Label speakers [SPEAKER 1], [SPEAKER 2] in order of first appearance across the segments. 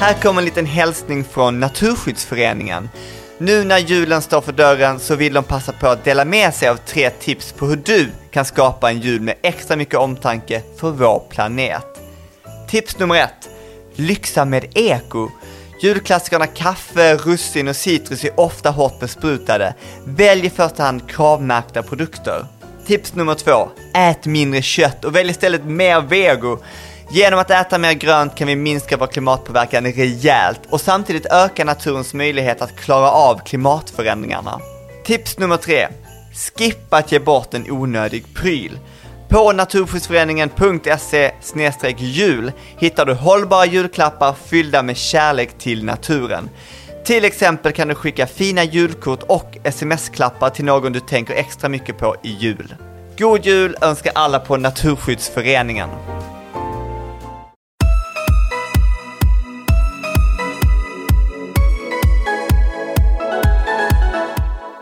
[SPEAKER 1] Här kommer en liten hälsning från Naturskyddsföreningen. Nu när julen står för dörren så vill de passa på att dela med sig av tre tips på hur du kan skapa en jul med extra mycket omtanke för vår planet. Tips nummer ett. Lyxa med eko. Julklassikerna kaffe, russin och citrus är ofta hårt besprutade. Välj i första hand kravmärkta produkter. Tips nummer två. Ät mindre kött och välj istället mer vego. Genom att äta mer grönt kan vi minska vår klimatpåverkan rejält och samtidigt öka naturens möjlighet att klara av klimatförändringarna. Tips nummer tre. Skippa att ge bort en onödig pryl. På naturskyddsföreningen.se jul hittar du hållbara julklappar fyllda med kärlek till naturen. Till exempel kan du skicka fina julkort och sms-klappar till någon du tänker extra mycket på i jul. God jul önskar alla på Naturskyddsföreningen.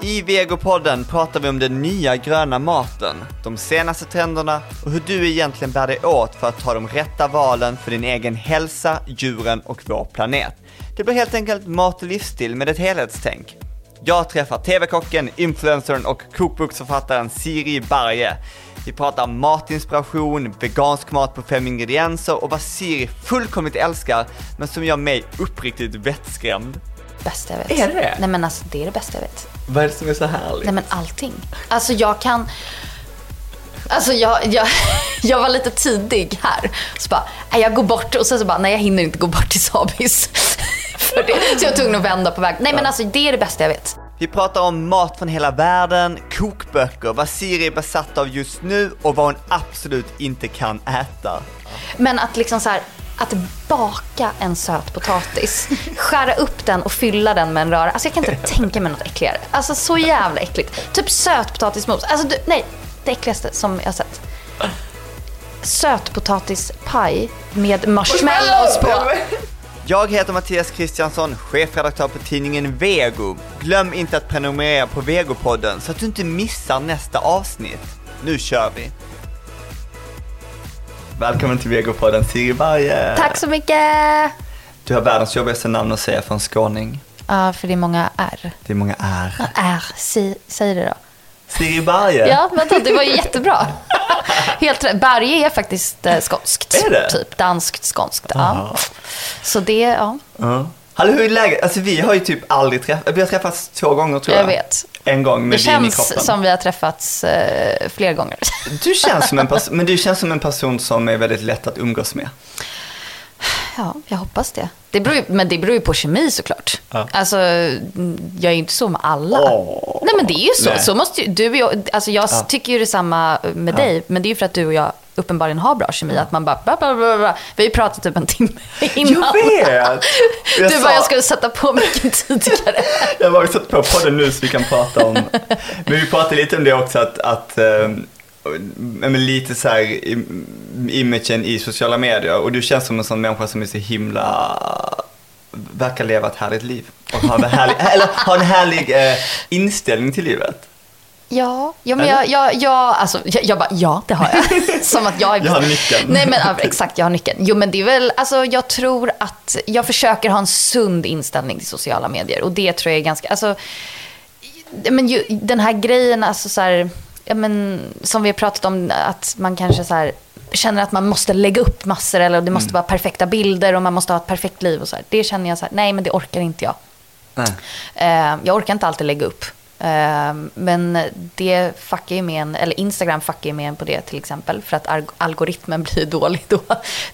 [SPEAKER 1] I Vegopodden pratar vi om den nya gröna maten, de senaste trenderna och hur du egentligen bär dig åt för att ta de rätta valen för din egen hälsa, djuren och vår planet. Det blir helt enkelt mat och livsstil med ett helhetstänk. Jag träffar TV-kocken, influencern och kokboksförfattaren Siri Barje. Vi pratar matinspiration, vegansk mat på fem ingredienser och vad Siri fullkomligt älskar, men som gör mig uppriktigt vettskrämd.
[SPEAKER 2] Bästa jag vet.
[SPEAKER 1] Är det?
[SPEAKER 2] Nej men alltså det är det bästa jag vet.
[SPEAKER 1] Vad är det som är så härligt?
[SPEAKER 2] Nej men allting. Alltså jag kan... Alltså jag, jag, jag var lite tidig här. Så bara, jag går bort och sen så bara, nej jag hinner inte gå bort till Sabis. För det. Så jag var tvungen att vända på väg. Nej men alltså det är det bästa jag vet.
[SPEAKER 1] Vi pratar om mat från hela världen, kokböcker, vad Siri är besatt av just nu och vad hon absolut inte kan äta.
[SPEAKER 2] Men att liksom så här, att baka en söt potatis, skära upp den och fylla den med en röra. Alltså jag kan inte tänka mig något äckligare. Alltså så jävla äckligt. Typ sötpotatismos. Alltså du, nej, det äckligaste som jag har sett. Sötpotatispaj med marshmallows på.
[SPEAKER 1] Jag heter Mattias Kristiansson, chefredaktör på tidningen Vego. Glöm inte att prenumerera på Vegopodden så att du inte missar nästa avsnitt. Nu kör vi! Välkommen till Vegopodden Siri Barje!
[SPEAKER 2] Tack så mycket!
[SPEAKER 1] Du har världens jobbigaste namn att säga för en skåning.
[SPEAKER 2] Ja, för det är många R.
[SPEAKER 1] Det är många R.
[SPEAKER 2] R, säg, säg det då.
[SPEAKER 1] Siri Barje!
[SPEAKER 2] Ja, vänta, det var ju jättebra. Helt rätt. Berge är faktiskt eh, skånskt.
[SPEAKER 1] Är det?
[SPEAKER 2] Typ danskt, skånskt. Ja. Så det, ja.
[SPEAKER 1] Ja. Hallå, hur är läget? Alltså vi har ju typ aldrig träffats, vi har träffats två gånger tror jag.
[SPEAKER 2] Jag vet.
[SPEAKER 1] En gång med
[SPEAKER 2] Det
[SPEAKER 1] vin i
[SPEAKER 2] känns
[SPEAKER 1] kroppen.
[SPEAKER 2] som vi har träffats eh, fler gånger.
[SPEAKER 1] Du känns som en person, men du känns som en person som är väldigt lätt att umgås med.
[SPEAKER 2] Ja, jag hoppas det. det beror ju, men det beror ju på kemi såklart.
[SPEAKER 1] Ja.
[SPEAKER 2] Alltså, mm, jag är ju inte så med alla.
[SPEAKER 1] Åh.
[SPEAKER 2] Nej men det är ju så.
[SPEAKER 1] Nej.
[SPEAKER 2] så måste ju, du och jag, alltså jag
[SPEAKER 1] Ja.
[SPEAKER 2] tycker ju detsamma med dig, men det är ju för att du och jag uppenbarligen har bra kemi. Att man bara, bla, bla, bla, bla. Vi har ju pratat typ en timme innan.
[SPEAKER 1] Jag vet! Jag
[SPEAKER 2] du
[SPEAKER 1] sa-
[SPEAKER 2] bara, jag skulle sätta på mycket tidigare.
[SPEAKER 1] Jag har satt på podden nu så vi kan prata om, men vi pratade lite om det också att, att eh, men lite så här im- imagen i sociala medier och du känns som en sån människa som är så himla, verkar leva ett härligt liv och har en härlig, eller har en härlig eh, inställning till livet.
[SPEAKER 2] Ja, ja men jag, jag, jag, alltså, jag, jag bara, ja det har jag. Som att jag är...
[SPEAKER 1] Jag har nyckeln.
[SPEAKER 2] Nej men exakt, jag har nyckeln. Jo men det är väl, alltså jag tror att jag försöker ha en sund inställning till sociala medier. Och det tror jag är ganska, alltså, men ju, den här grejen, alltså så här, ja, men, som vi har pratat om, att man kanske så här, känner att man måste lägga upp massor eller det måste vara perfekta bilder och man måste ha ett perfekt liv och så här. Det känner jag så här, nej men det orkar inte jag. Eh, jag orkar inte alltid lägga upp. Eh, men det fuckar ju med en, eller Instagram fuckar ju med en på det till exempel. För att alg- algoritmen blir dålig då.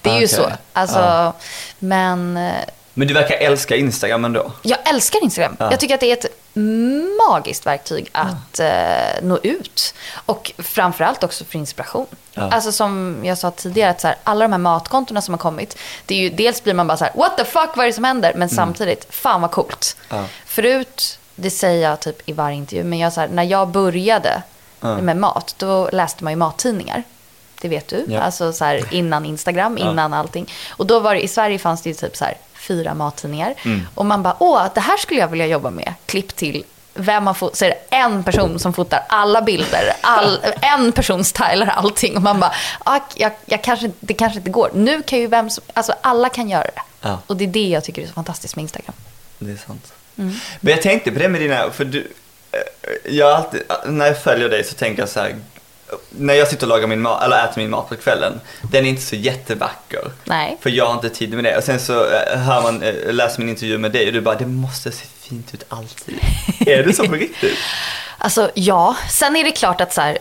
[SPEAKER 2] Det är ju
[SPEAKER 1] Okej.
[SPEAKER 2] så. Alltså,
[SPEAKER 1] Ja.
[SPEAKER 2] Men
[SPEAKER 1] Men du verkar älska Instagram ändå.
[SPEAKER 2] jag älskar Instagram.
[SPEAKER 1] Ja.
[SPEAKER 2] Jag tycker att det är ett magiskt verktyg att eh, nå ut. Och framförallt också för inspiration.
[SPEAKER 1] Ja.
[SPEAKER 2] Alltså som jag sa tidigare, att så här, alla de här matkontona som har kommit. Det är ju, dels blir man bara så här, what the fuck, vad är det som händer? Men samtidigt, fan vad coolt.
[SPEAKER 1] Ja.
[SPEAKER 2] Förut, det säger jag typ i varje intervju, men jag, så här, när jag började
[SPEAKER 1] Ja.
[SPEAKER 2] med mat, då läste man ju mattidningar. Det vet du.
[SPEAKER 1] Ja.
[SPEAKER 2] Alltså så här, innan Instagram,
[SPEAKER 1] Ja.
[SPEAKER 2] innan allting. Och då var det, i Sverige fanns det ju typ så här, fyra mattidningar.
[SPEAKER 1] Mm.
[SPEAKER 2] Och man bara, åh, det här skulle jag vilja jobba med. Klipp till vem man får, så är det en person som fotar alla bilder. All, en person stylar allting. Och man bara, ah, jag, jag kanske, det kanske inte går. Nu kan ju vem som, alltså alla kan göra det.
[SPEAKER 1] Ja.
[SPEAKER 2] Och det är det jag tycker är så fantastiskt med Instagram.
[SPEAKER 1] Det är sant. Men jag tänkte på det med dina, för du, eh, jag alltid, när jag följer dig så tänker jag så här, när jag sitter och lagar min mat, eller äter min mat på kvällen, den är inte så jättevacker.
[SPEAKER 2] Nej.
[SPEAKER 1] För jag har inte tid med det. Och sen så eh, hör man, eh, läser min intervju med dig och du bara, det måste se fint ut alltid. är det så på riktigt?
[SPEAKER 2] Alltså ja, sen är det klart att så här.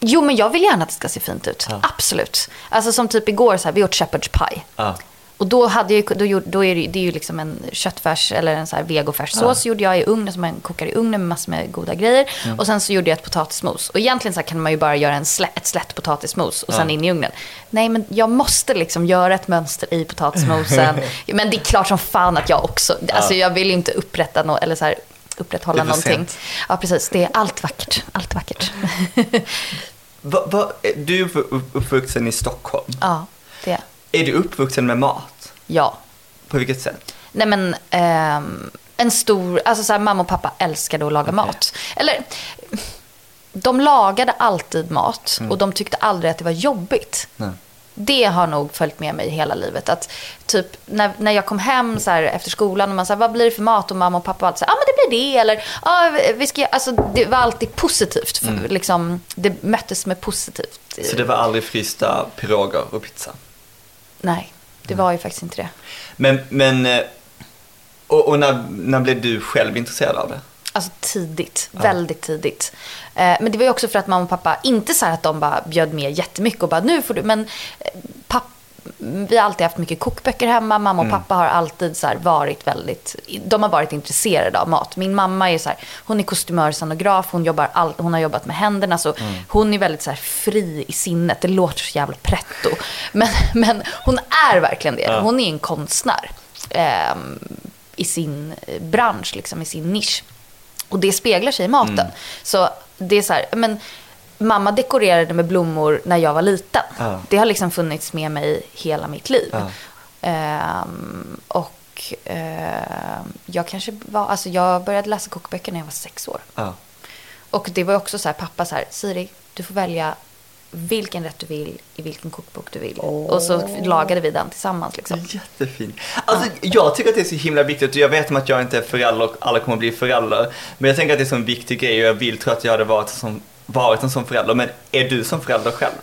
[SPEAKER 2] Jo men jag vill gärna att det ska se fint ut.
[SPEAKER 1] Ja.
[SPEAKER 2] Absolut. Alltså som typ igår så här, vi åt shepherd's pie.
[SPEAKER 1] Ja.
[SPEAKER 2] Och då, hade jag, då, då är det, ju- det är ju liksom en köttfärs eller en så här vegofärssås gjorde jag i ugnen som man kokar i ugnen med massor med goda grejer.
[SPEAKER 1] Mm.
[SPEAKER 2] Och sen så gjorde jag ett potatismos. Och egentligen så kan man ju bara göra en slä, ett slätt potatismos och sen
[SPEAKER 1] Ja.
[SPEAKER 2] in i ugnen. Nej men jag måste liksom göra ett mönster i potatismosen. men det är klart som fan att jag också, alltså jag vill ju inte upprätta no, eller så här, upprätthålla någonting.
[SPEAKER 1] sent.
[SPEAKER 2] Ja precis, det är allt vackert. Allt vackert.
[SPEAKER 1] Va, va, du är upp- uppvuxen i Stockholm.
[SPEAKER 2] ja, det.
[SPEAKER 1] Är du uppvuxen med mat?
[SPEAKER 2] Ja.
[SPEAKER 1] På vilket sätt?
[SPEAKER 2] Nej men, ehm, en stor, alltså så här, mamma och pappa älskade att laga mat. Eller, de lagade alltid mat och de tyckte aldrig att det var jobbigt.
[SPEAKER 1] Nej.
[SPEAKER 2] Det har nog följt med mig hela livet. Att typ när, när jag kom hem så här, efter skolan och man sa vad blir det för mat? Och mamma och pappa alltid ja ah, men det blir det. Eller, ah, vi ska, alltså, det var alltid positivt. För, liksom, det möttes med positivt.
[SPEAKER 1] Så det var aldrig frysta piroger och pizza?
[SPEAKER 2] Nej, det var ju faktiskt inte det.
[SPEAKER 1] Men, men eh, och, och när, när blev du själv intresserad av det?
[SPEAKER 2] Alltså tidigt, väldigt tidigt. Eh, men det var ju också för att mamma och pappa, inte så här att de bara bjöd med jättemycket och bara nu får du, men eh, papp, vi har alltid haft mycket kokböcker hemma. Mamma och pappa har alltid så varit väldigt, de har varit intresserade av mat. Min mamma är så här, hon är kostymör, scenograf, hon, jobbar all, hon har jobbat med händerna. Så hon är väldigt så fri i sinnet. Det låter så jävla pretto. Men, men hon är verkligen det. Hon är en konstnär. ehm, I sin eh, bransch, liksom, i sin nisch. Och det speglar sig i maten. Så det är så här, men mamma dekorerade med blommor när jag var liten.
[SPEAKER 1] Ja.
[SPEAKER 2] Det har liksom funnits med mig hela mitt liv.
[SPEAKER 1] Ja.
[SPEAKER 2] Ehm, och ehm, jag kanske var, alltså jag började läsa kokböcker när jag var sex år.
[SPEAKER 1] Ja.
[SPEAKER 2] Och det var också så här, pappa så här, Siri, du får välja vilken rätt du vill i vilken kokbok du vill. Och så lagade vi den tillsammans liksom.
[SPEAKER 1] Jättefint. Alltså, jag tycker att det är så himla viktigt och jag vet om att jag inte är förälder och alla kommer att bli föräldrar. Men jag tänker att det är så en viktig grej och jag vill tro att jag hade varit, som, varit en sån förälder. Men är du som förälder själv?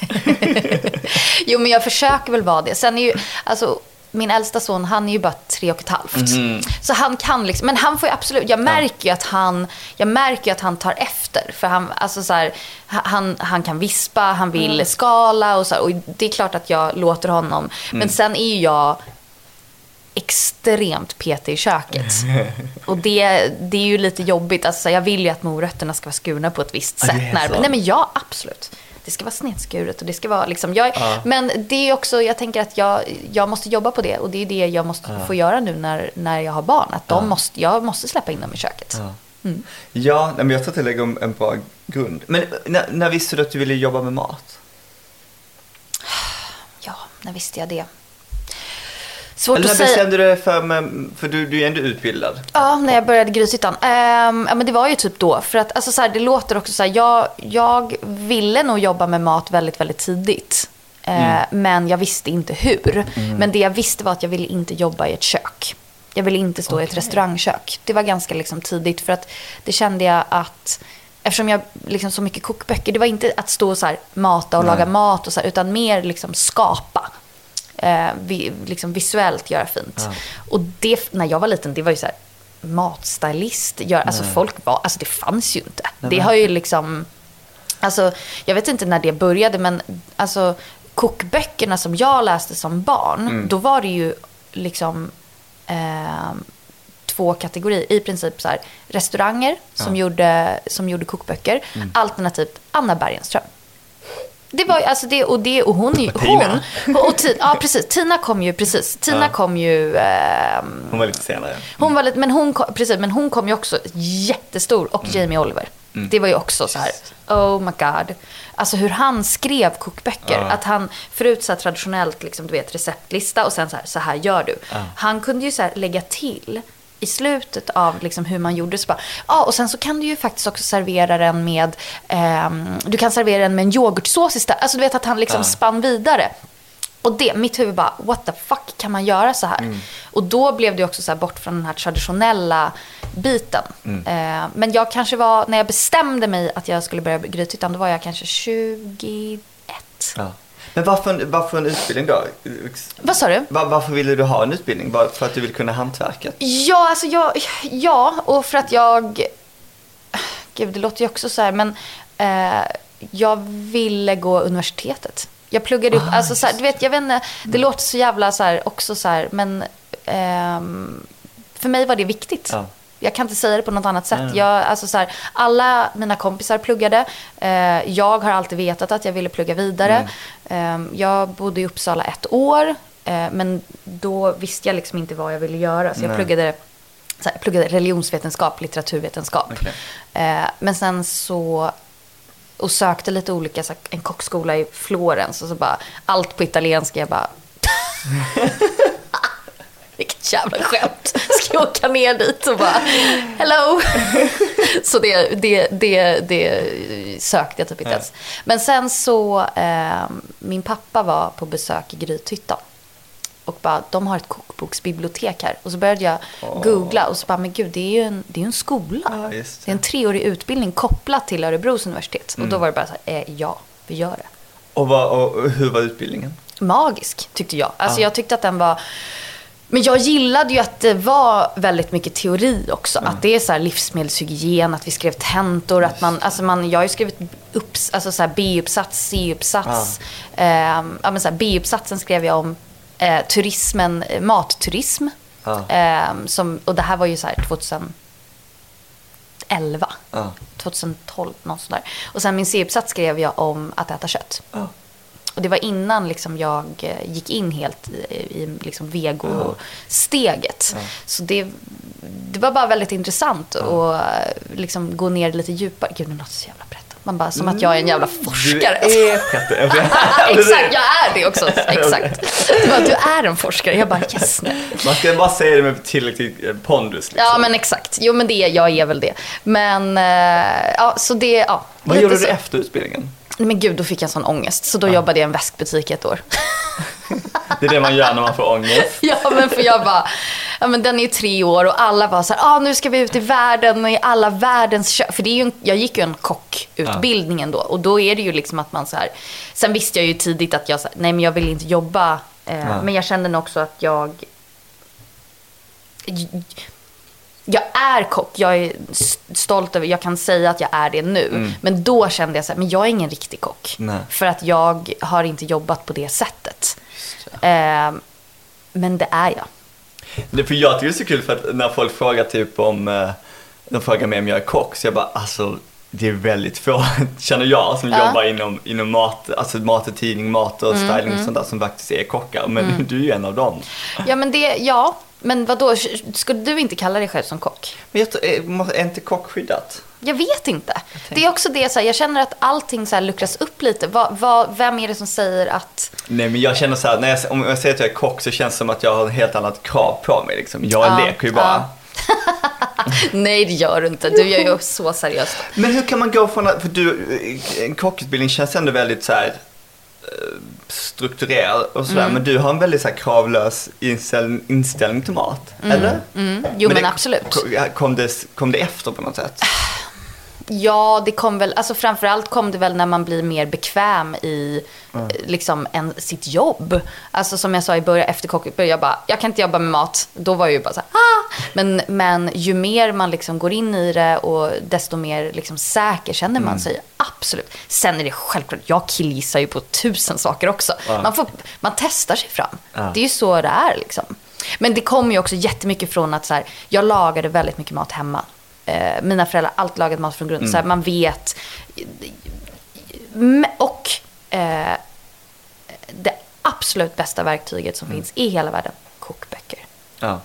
[SPEAKER 2] Jo, men jag försöker väl vara det. Sen är ju, alltså, min äldsta son, han är ju bara tre och ett halvt.
[SPEAKER 1] Mhm.
[SPEAKER 2] Så han kan liksom, men han får ju absolut, jag märker ju att han, jag märker att han tar efter. För han, alltså så här, han, han kan vispa, han vill skala och så här, Och det är klart att jag låter honom. Men sen är ju jag extremt petig i köket. Och det, det är ju lite jobbigt. Alltså, jag vill ju att morötterna ska vara skurna på ett visst
[SPEAKER 1] Ja,
[SPEAKER 2] sätt. när,
[SPEAKER 1] så.
[SPEAKER 2] nej men ja, absolut. Det ska vara sneddskuret och det ska vara liksom, jag,
[SPEAKER 1] Ja.
[SPEAKER 2] men det är också, jag tänker att jag, jag måste jobba på det och det är det jag måste få göra nu när, när jag har barn. Att de måste, jag måste släppa in dem i köket.
[SPEAKER 1] Ja. Ja, men jag tror att det lägger en- en bra grund. Men när, när visste du att du ville jobba med mat?
[SPEAKER 2] Ja, när visste jag det? Svårt
[SPEAKER 1] Eller när bestämde du dig för, för du, du är ändå utbildad?
[SPEAKER 2] Ja, när jag började Grysyttan. Ehm, ja, men det var ju typ då. För att alltså, så här, det låter också så här, jag, jag ville nog jobba med mat väldigt, väldigt tidigt. Eh, Men jag visste inte hur. Men det jag visste var att jag ville inte jobba i ett kök. Jag ville inte stå i ett restaurangkök. Det var ganska liksom, tidigt för att det kände jag att Eftersom jag liksom så mycket kokböcker, det var inte att stå och så här, mata och
[SPEAKER 1] Nej.
[SPEAKER 2] laga mat och så här, utan mer liksom skapa. Eh, vi, liksom visuellt göra fint.
[SPEAKER 1] Ja.
[SPEAKER 2] Och det, när jag var liten, det var ju så här matstylist. Gör, alltså folk var, alltså det fanns ju inte.
[SPEAKER 1] Nej,
[SPEAKER 2] det har ju liksom, alltså jag vet inte när det började men alltså kokböckerna som jag läste som barn,
[SPEAKER 1] Mm.
[SPEAKER 2] då var det ju liksom ehm, två kategorier. I princip så här, restauranger som,
[SPEAKER 1] Ja. Mm.
[SPEAKER 2] gjorde, som gjorde kokböcker, alternativt Anna Bergenström. Det var ju, alltså det och det och hon ju,
[SPEAKER 1] Tina.
[SPEAKER 2] hon, och Tina, ja precis, Tina kom ju, precis, Tina
[SPEAKER 1] Ja.
[SPEAKER 2] kom ju, ehm,
[SPEAKER 1] Hon var lite senare.
[SPEAKER 2] hon var lite, men hon kom, precis, men hon kom ju också jättestor och Jamie Oliver. Det var ju också så här, oh my god. Alltså hur han skrev kokböcker.
[SPEAKER 1] Ja.
[SPEAKER 2] Att han, förut så traditionellt, liksom, du vet, receptlista och sen så här, så här gör du. Han kunde ju så lägga till i slutet av liksom hur man gjorde så bara, ja och sen så kan du ju faktiskt också servera den med, ehm, du kan servera den med en yoghurtsås istället. Alltså du vet att han liksom
[SPEAKER 1] Ja.
[SPEAKER 2] spann vidare. Och det, mitt huvud bara, what the fuck kan man göra så här? Och då blev det också så bort från den här traditionella biten. Eh, men jag kanske var, när jag bestämde mig att jag skulle börja Grythyttan, då var jag kanske 21.
[SPEAKER 1] Ja. Men varför, varför en utbildning då?
[SPEAKER 2] Vad sa du?
[SPEAKER 1] Var, varför ville du ha en utbildning? Bara för att du vill kunna hantverket?
[SPEAKER 2] Ja, alltså jag, ja, och för att jag, gud det låter ju också så här, men eh, jag ville gå universitetet. Jag pluggade upp,
[SPEAKER 1] Ah,
[SPEAKER 2] alltså så här, du vet, jag vet inte, det låter så jävla så här, också så här, men ehm, för mig var det viktigt.
[SPEAKER 1] Ja.
[SPEAKER 2] Jag kan inte säga det på något annat sätt. Jag, alltså så här, alla mina kompisar pluggade. Eh, jag har alltid vetat att jag ville plugga vidare.
[SPEAKER 1] Mm.
[SPEAKER 2] Eh, jag bodde i Uppsala ett år. Eh, men då visste jag liksom inte vad jag ville göra. Så jag
[SPEAKER 1] Nej.
[SPEAKER 2] pluggade, så här, jag pluggade religionsvetenskap, litteraturvetenskap.
[SPEAKER 1] Okej.
[SPEAKER 2] Eh, men sen så och sökte lite olika, så här, en kockskola i Florens och så bara allt på italienska. Jag bara jävla skämt. Ska jag åka ner dit och bara hello. Så det, det, det, det sökte jag typ inte ens. Men sen så, eh, min pappa var på besök i Grythyttan. Och bara, de har ett kokboksbibliotek här. Och så började jag
[SPEAKER 1] Åh.
[SPEAKER 2] googla och så bara, men gud det är ju en, det är en skola.
[SPEAKER 1] Ja, just
[SPEAKER 2] Det är en treårig utbildning kopplat till Örebros universitet. Och då var det bara så här, eh, ja, vi gör det.
[SPEAKER 1] Och, vad, och hur var utbildningen?
[SPEAKER 2] Magisk, tyckte jag. Alltså
[SPEAKER 1] Ja.
[SPEAKER 2] jag tyckte att den var... Men jag gillade ju att det var väldigt mycket teori också. Att det är så livsmedelshygien, att vi skrev tentor, att man, alltså man, jag har ju skrivit upps, alltså så B-uppsats, C-uppsats. Ja, men så här B-uppsatsen skrev jag om eh, turismen, eh, matturism.
[SPEAKER 1] Ja.
[SPEAKER 2] Ehm, som, och det här var ju så här 2011.
[SPEAKER 1] Ja.
[SPEAKER 2] 2012, något sånt där. Och sen min C-uppsats skrev jag om att äta kött. Och det var innan liksom jag eh, gick in helt i, i liksom vego-steget.
[SPEAKER 1] Ja.
[SPEAKER 2] Så det, det var bara väldigt intressant att eh, liksom gå ner lite djupare. Gud, nu låter så jävla pretto. Man bara, som att jag är en jävla forskare.
[SPEAKER 1] Du är pretto.
[SPEAKER 2] Exakt, jag är det också. Exakt. Du, bara, du är en forskare. Jag bara, yes. nej.
[SPEAKER 1] Man ska bara säga det med tillräckligt eh, pondus. Liksom.
[SPEAKER 2] Ja, men exakt. Jo, men det, jag är väl det. Men, ja, så det, ja.
[SPEAKER 1] Vad gjorde du
[SPEAKER 2] så.
[SPEAKER 1] efter utbildningen?
[SPEAKER 2] Nej, Men gud, då fick jag sån ångest. Så då jobbade jag i en väskbutik ett år.
[SPEAKER 1] Det är det man gör när man får ångest.
[SPEAKER 2] Ja, men för jag bara, ja men den är ju tre år och alla var så här, ah, nu ska vi ut i världen och i alla världens kök. För det är ju en, jag gick ju en kockutbildning ändå och då är det ju liksom att man så här, sen visste jag ju tidigt att jag, så här, nej men jag vill inte jobba, eh,
[SPEAKER 1] Ja.
[SPEAKER 2] men jag kände också att jag, jag är kock, jag är stolt över, jag kan säga att jag är det nu. Men då kände jag så här, men jag är ingen riktig kock.
[SPEAKER 1] Nej.
[SPEAKER 2] För att jag har inte jobbat på det sättet. Eh, men det är jag.
[SPEAKER 1] Det, för jag tycker det är så kul för att när folk frågar typ om, eh, de frågar mig om jag är kock, så jag bara alltså det är väldigt få, känner jag, som
[SPEAKER 2] Ja.
[SPEAKER 1] jobbar inom, inom mat, alltså mat och tidning, mat och
[SPEAKER 2] Mm,
[SPEAKER 1] styling och sånt där som faktiskt är kockar. Men du är ju en av dem.
[SPEAKER 2] Ja, men det, ja. Men vad då? skulle du inte kalla dig själv som kock?
[SPEAKER 1] Men jag, tror- är, inte kock skyddat?
[SPEAKER 2] Jag vet inte. Det är också det, så här, jag känner att allting så här luckras upp lite. Vad, vad, vem är det som säger att...
[SPEAKER 1] Nej men jag känner så här, när jag, om jag säger att jag är kock så känns det som att jag har ett helt annat krav på mig liksom. Jag
[SPEAKER 2] Ja,
[SPEAKER 1] leker ju bara.
[SPEAKER 2] Nej, det gör du inte. Du gör ju så seriöst.
[SPEAKER 1] Men hur kan man gå från att, för du, en kockutbildning känns ändå väldigt så här eh, strukturerad och sådär.
[SPEAKER 2] Mm.
[SPEAKER 1] Men du har en väldigt så här kravlös inställ, inställning till mat, eller?
[SPEAKER 2] Mm. Jo, men,
[SPEAKER 1] det-
[SPEAKER 2] absolut.
[SPEAKER 1] Kom, kom, det, kom det efter på något sätt?
[SPEAKER 2] Ja, det kom väl, alltså framförallt kom det väl när man blir mer bekväm i eh, liksom en, sitt jobb. Alltså som jag sa i början, efter kockutbildningen, jag bara, jag kan inte jobba med mat. Då var jag ju bara så här, ah! Men, men ju mer man liksom går in i det och desto mer liksom säker känner man sig. Absolut. Sen är det självklart, jag killgissar ju på tusen saker också.
[SPEAKER 1] Ja.
[SPEAKER 2] Man, får, man testar sig fram. Det är ju så det är liksom. Men det kommer ju också jättemycket från att så här, jag lagade väldigt mycket mat hemma. Eh, mina föräldrar alltid lagat mat från grunden. Så här, man vet. Och eh, det absolut bästa verktyget som finns i hela världen, kokböcker.
[SPEAKER 1] Ja.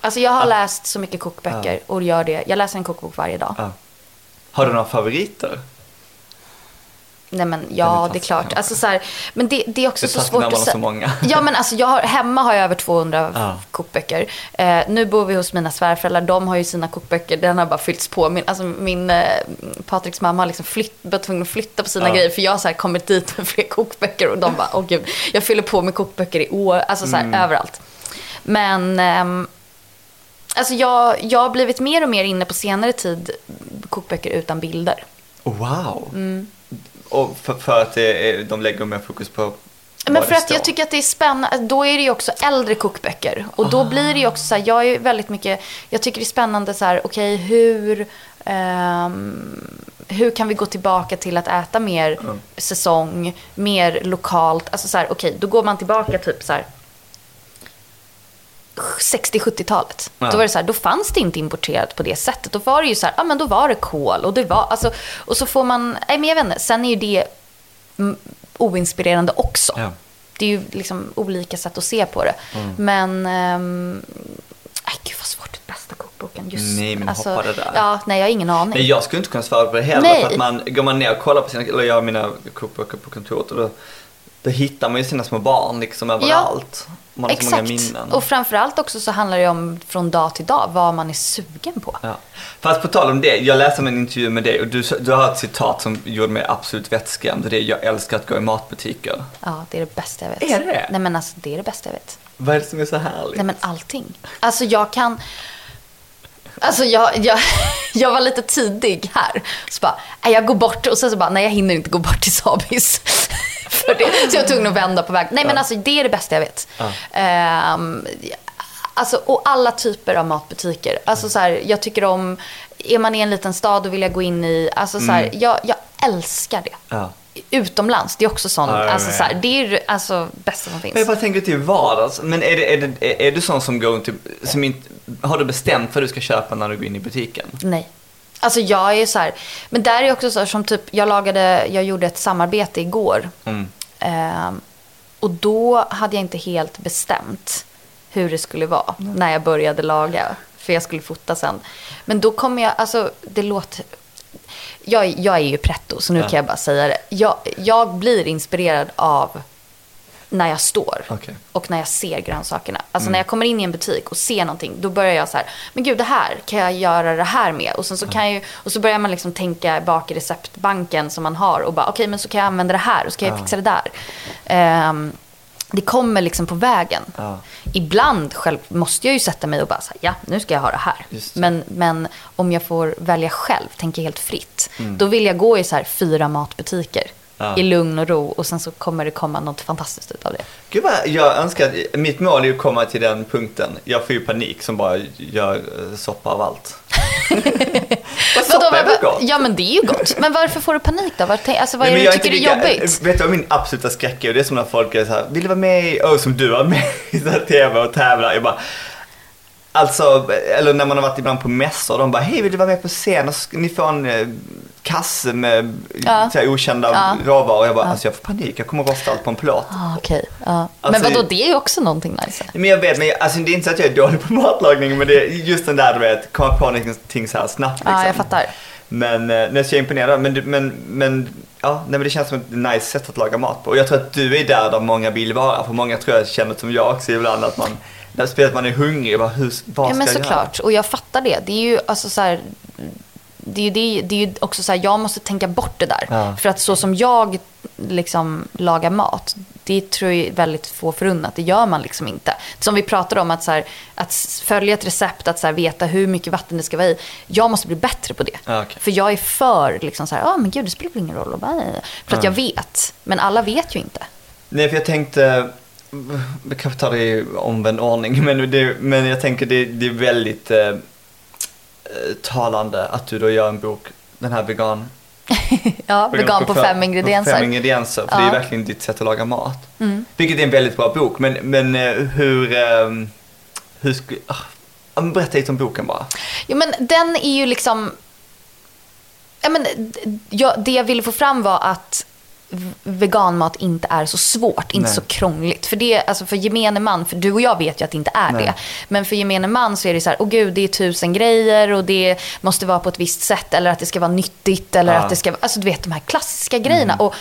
[SPEAKER 2] Alltså jag har läst så mycket kokböcker och gör det. Jag läser en kokbok varje dag.
[SPEAKER 1] ja. Har du några favoriter?
[SPEAKER 2] Nej men ja, det är klart. Alltså, så här, men det, det är också
[SPEAKER 1] Det
[SPEAKER 2] så svårt att säga.
[SPEAKER 1] så många.
[SPEAKER 2] Ja men alltså jag har, hemma har jag över 200
[SPEAKER 1] Ja.
[SPEAKER 2] kokböcker. Eh, nu bor vi hos mina svärföräldrar, de har ju sina kokböcker, den har bara fyllts på. Min, alltså min, eh, Patriks mamma har liksom flytt, varit tvungen att flytta på sina
[SPEAKER 1] Ja.
[SPEAKER 2] grejer för jag har så här kommit dit med fler kokböcker och de bara, åh gud, jag fyller på med kokböcker i år, alltså så här
[SPEAKER 1] Mm.
[SPEAKER 2] överallt. Men ehm, Alltså jag, jag har blivit mer och mer inne på senare tid kokböcker utan bilder.
[SPEAKER 1] Wow.
[SPEAKER 2] Mm.
[SPEAKER 1] Och för, för att de lägger mer fokus på
[SPEAKER 2] Men för att jag tycker att det är spännande, då är det ju också äldre kokböcker. Och då blir det ju också så här, jag är väldigt mycket, jag tycker det är spännande så här, okej hur, ehm, hur kan vi gå tillbaka till att äta mer säsong, mer lokalt, alltså så här, okej, då går man tillbaka typ så här 60-70-talet.
[SPEAKER 1] Ja.
[SPEAKER 2] Då var det så här, då fanns det inte importerat på det sättet. Då var det ju så här, ja men då var det kol och det var, alltså, och så får man, nej men jag vet inte, sen är ju det oinspirerande också.
[SPEAKER 1] Ja.
[SPEAKER 2] Det är ju liksom olika sätt att se på det.
[SPEAKER 1] Mm.
[SPEAKER 2] Men, ehm, nej gud vad svårt, bästa kokboken. Just,
[SPEAKER 1] Nej, men
[SPEAKER 2] alltså,
[SPEAKER 1] hoppa det där.
[SPEAKER 2] Ja, nej jag har ingen aning.
[SPEAKER 1] Nej, jag skulle inte kunna svara på det heller.
[SPEAKER 2] Nej.
[SPEAKER 1] För att man, går man ner och kollar på sina, eller jag har mina kokböcker på kontoret och då, då hittar man ju sina små barn liksom överallt. Man har så många
[SPEAKER 2] Exakt.
[SPEAKER 1] minnen.
[SPEAKER 2] Och framförallt också så handlar det om från dag till dag vad man är sugen på.
[SPEAKER 1] Ja. Fast på tal om det, jag läste en intervju med dig och du, du har ett citat som gjorde mig absolut vettskrämd det är jag älskar att gå i matbutiker.
[SPEAKER 2] Ja, det är det bästa jag vet.
[SPEAKER 1] Är det?
[SPEAKER 2] Nej men alltså det är det bästa jag vet.
[SPEAKER 1] Vad är det som är så härligt?
[SPEAKER 2] Nej men allting. Alltså jag kan... Alltså jag, jag, jag var lite tidig här. Så bara, jag går bort och sen så bara, nej jag hinner inte gå bort till Sabis. För det. Så jag var tvungen att vända på väg. Nej men alltså det är det bästa jag vet.
[SPEAKER 1] Ja.
[SPEAKER 2] Ehm, alltså, och alla typer av matbutiker. Alltså så här, jag tycker om, är man i en liten stad och vill jag gå in i, alltså så här,
[SPEAKER 1] Mm.
[SPEAKER 2] jag, jag älskar det.
[SPEAKER 1] Ja.
[SPEAKER 2] Utomlands, det är också sånt,
[SPEAKER 1] Ja,
[SPEAKER 2] alltså så här, det är ju alltså bästa som finns.
[SPEAKER 1] Men jag bara tänker till vardags, men är, det, är, det, är, du sån som går till, som inte, har du bestämt vad du ska köpa när du går in i butiken?
[SPEAKER 2] Nej. Alltså jag är så här, men där är också så här som typ, jag lagade, jag gjorde ett samarbete igår.
[SPEAKER 1] Mm.
[SPEAKER 2] Ehm, och då hade jag inte helt bestämt hur det skulle vara när jag började laga. För jag skulle fota sen. Men då kommer jag, alltså det låter... Jag, jag är ju pretto, så nu
[SPEAKER 1] Ja.
[SPEAKER 2] kan jag bara säga det. Jag, jag blir inspirerad av när jag står
[SPEAKER 1] Okej.
[SPEAKER 2] och när jag ser grönsakerna. Alltså när jag kommer in i en butik och ser någonting, då börjar jag så här, men gud det här, kan jag göra det här med? Och, sen så, kan jag, ju- och så börjar man liksom tänka bak i receptbanken som man har och bara, okej men så kan jag använda det här och så kan jag
[SPEAKER 1] Ja.
[SPEAKER 2] fixa det där. Ehm, det kommer liksom på vägen.
[SPEAKER 1] Ja.
[SPEAKER 2] Ibland själv måste jag ju sätta mig och bara säga, ja nu ska jag ha det här.
[SPEAKER 1] Det.
[SPEAKER 2] Men, men om jag får välja själv, tänka helt fritt, då vill jag gå i så här fyra matbutiker.
[SPEAKER 1] Ja.
[SPEAKER 2] I lugn och ro och sen så kommer det komma något fantastiskt ut av det.
[SPEAKER 1] Gud vad jag önskar att, mitt mål är ju att komma till den punkten. Jag får ju panik som bara gör eh, soppa av allt. Vad väl
[SPEAKER 2] vad-
[SPEAKER 1] gott?
[SPEAKER 2] Ja men det är ju gott. Men varför får du panik då? Vad, tänk- alltså, vad är det du tycker
[SPEAKER 1] inte
[SPEAKER 2] är
[SPEAKER 1] lika-
[SPEAKER 2] jobbigt?
[SPEAKER 1] Vet du vad min absoluta skräck är? Det är som när folk är så här, vill du vara med i, oh, som du var med i tv och tävlar. Jag bara, alltså, eller när man har varit ibland på mässor, de bara, hej vill du vara med på scen? Och ni få en eh, kasse med
[SPEAKER 2] Ja.
[SPEAKER 1] så här, okända
[SPEAKER 2] Ja.
[SPEAKER 1] råvaror. Jag bara, alltså jag får panik, jag kommer rosta allt på en plåt.
[SPEAKER 2] Ah, Okej, ja.
[SPEAKER 1] Alltså,
[SPEAKER 2] men vadå, det är ju också någonting nice.
[SPEAKER 1] Men jag vet, men jag, alltså, det är inte så att jag är dålig på matlagning, men det är just den där du vet, komma på någonting så här snabbt liksom.
[SPEAKER 2] Ja, jag fattar.
[SPEAKER 1] Men, eh, nej, så jag är imponerad. Men, men, men, ja, nej, men det känns som ett nice sätt att laga mat på. Och jag tror att du är där, där många vill vara. För många tror jag känner som jag också ibland, att man, när man är hungrig, bara, hur, vad
[SPEAKER 2] Ja men
[SPEAKER 1] ska jag göra?
[SPEAKER 2] såklart, och jag fattar det. Det är ju alltså så här, det är ju, det, det är ju också så här, jag måste tänka bort det där.
[SPEAKER 1] Ja.
[SPEAKER 2] För att så som jag liksom lagar mat, det tror jag är väldigt få förunnat. Det gör man liksom inte. Som vi pratade om, att, så här, att följa ett recept, att så här, veta hur mycket vatten det ska vara i. Jag måste bli bättre på det.
[SPEAKER 1] Ja, okej.
[SPEAKER 2] För jag är för liksom så här, ja men gud det spelar ingen roll. För att
[SPEAKER 1] Ja.
[SPEAKER 2] jag vet, men alla vet ju inte.
[SPEAKER 1] Nej, för jag tänkte, vi kanske tar det i omvänd ordning, men, det, men jag tänker det, det är väldigt eh, talande att du då gör en bok, den här vegan
[SPEAKER 2] Ja, vegan på fem ingredienser.
[SPEAKER 1] Fem ingredienser, för det är
[SPEAKER 2] Ja.
[SPEAKER 1] verkligen ditt sätt att laga mat.
[SPEAKER 2] Mm.
[SPEAKER 1] Vilket är en väldigt bra bok, men, men eh, hur, ehm, hur skulle, ah, ja, berätta lite om boken bara.
[SPEAKER 2] Jo, men den är ju liksom... Ja, men, jag, det jag ville få fram var att veganmat inte är så svårt, inte
[SPEAKER 1] Nej.
[SPEAKER 2] så krångligt. För det, alltså för gemene man, för du och jag vet ju att det inte är
[SPEAKER 1] Nej.
[SPEAKER 2] det. Men för gemene man så är det så här, åh gud, det är tusen grejer och det måste vara på ett visst sätt. Eller att det ska vara nyttigt eller
[SPEAKER 1] Ja.
[SPEAKER 2] att det ska alltså du vet de här klassiska grejerna.
[SPEAKER 1] Mm.
[SPEAKER 2] Och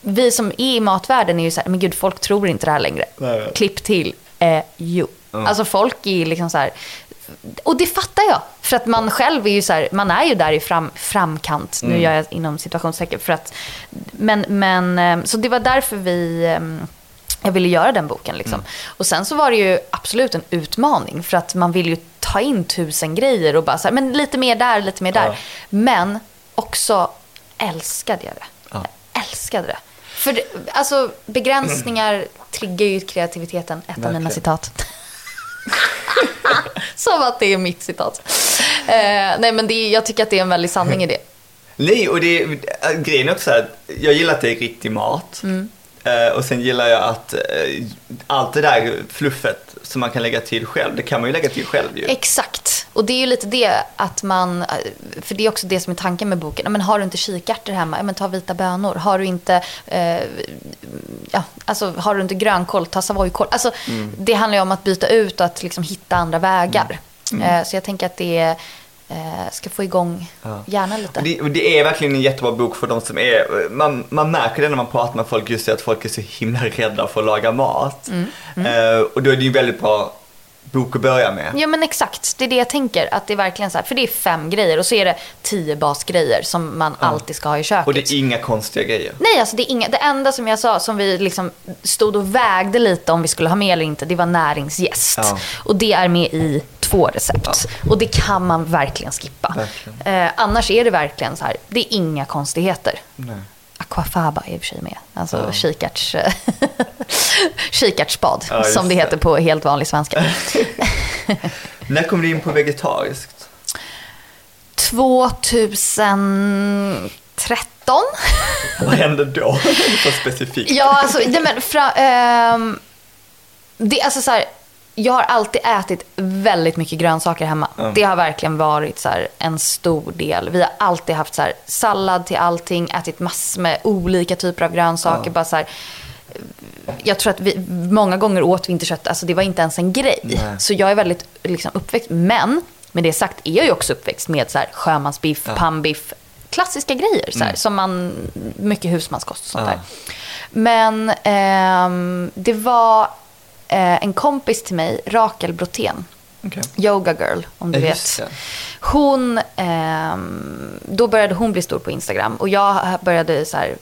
[SPEAKER 2] vi som är i matvärlden är ju så här, men gud, folk tror inte det här längre.
[SPEAKER 1] Nej.
[SPEAKER 2] Klipp till, eh, jo. Alltså folk är liksom så här, och det fattar jag. För att man själv är ju så här, man är ju där i fram, framkant. Nu gör jag inom situationstecken. För att, men, men, eh, så det var därför vi, eh, jag ville göra den boken. Liksom. Och sen så var det ju absolut en utmaning. För att man vill ju ta in tusen grejer och bara så här, men lite mer där, lite mer där.
[SPEAKER 1] Ja.
[SPEAKER 2] Men också älskade jag det.
[SPEAKER 1] Ja.
[SPEAKER 2] Jag älskade det. För alltså begränsningar triggar ju kreativiteten. Ett av mina citat. Som att det är mitt citat. Eh, nej men det jag tycker att det är en väldig sanning i det.
[SPEAKER 1] Nej, och det, äh, grejen är också att jag gillar att det är riktig mat.
[SPEAKER 2] Mm.
[SPEAKER 1] Eh, och sen gillar jag att eh, allt det där fluffet som man kan lägga till själv, det kan man ju lägga till själv ju.
[SPEAKER 2] Exakt. Och det är ju lite det att man, för det är också det som är tanken med boken. Men har du inte kikärtor hemma, men ta vita bönor. Har du inte, eh, ja, alltså, har du inte grönkål, ta savojkål. Alltså,
[SPEAKER 1] Mm.
[SPEAKER 2] Det handlar ju om att byta ut och att liksom hitta andra vägar. Eh, så jag tänker att det eh, ska få igång
[SPEAKER 1] Ja.
[SPEAKER 2] hjärnan lite.
[SPEAKER 1] Och det, och det är verkligen en jättebra bok för de som är, man, man märker det när man pratar med folk just det att folk är så himla rädda för att laga mat.
[SPEAKER 2] Mm,
[SPEAKER 1] Eh, och då är det ju väldigt bra bok att börja med.
[SPEAKER 2] Ja men exakt, det är det jag tänker. Att det är verkligen så här, för det är fem grejer och så är det tio basgrejer som man alltid ska ha i köket.
[SPEAKER 1] Och det är inga konstiga grejer.
[SPEAKER 2] Nej, alltså det, är inga, det enda som jag sa som vi liksom stod och vägde lite om vi skulle ha med eller inte, det var näringsgäst.
[SPEAKER 1] Ja.
[SPEAKER 2] Och det är med i två recept. Och det kan man verkligen skippa.
[SPEAKER 1] Verkligen.
[SPEAKER 2] Eh, annars är det verkligen så här, det är inga konstigheter.
[SPEAKER 1] Nej.
[SPEAKER 2] Aquafaba är i och för sig med. Alltså
[SPEAKER 1] Ja.
[SPEAKER 2] kikärts, kikärtsbad,
[SPEAKER 1] Ja,
[SPEAKER 2] som det heter på helt vanlig svenska.
[SPEAKER 1] När kom du in på vegetariskt?
[SPEAKER 2] 2013?
[SPEAKER 1] Vad hände då? Så specifikt.
[SPEAKER 2] Ja, alltså, det, men, fra, ehm, det, alltså så här, jag har alltid ätit väldigt mycket grönsaker hemma.
[SPEAKER 1] Mm.
[SPEAKER 2] Det har verkligen varit så här, en stor del. Vi har alltid haft så här, sallad till allting, ätit massor med olika typer av grönsaker.
[SPEAKER 1] Ja.
[SPEAKER 2] Bara så här, jag tror att vi, många gånger åt vi inte kött, alltså det var inte ens en grej.
[SPEAKER 1] Nej.
[SPEAKER 2] Så jag är väldigt liksom, uppväxt, men med det sagt är jag ju också uppväxt med så här, sjömansbiff,
[SPEAKER 1] Ja.
[SPEAKER 2] pannbiff, klassiska grejer så här,
[SPEAKER 1] Mm.
[SPEAKER 2] som man, mycket husmanskost och sånt
[SPEAKER 1] Ja.
[SPEAKER 2] där. Men ehm, det var eh, en kompis till mig, Rakel Brotén,
[SPEAKER 1] Okej.
[SPEAKER 2] Yoga Girl om du
[SPEAKER 1] Ja,
[SPEAKER 2] vet. Hon, ehm, då började hon bli stor på Instagram och jag började så här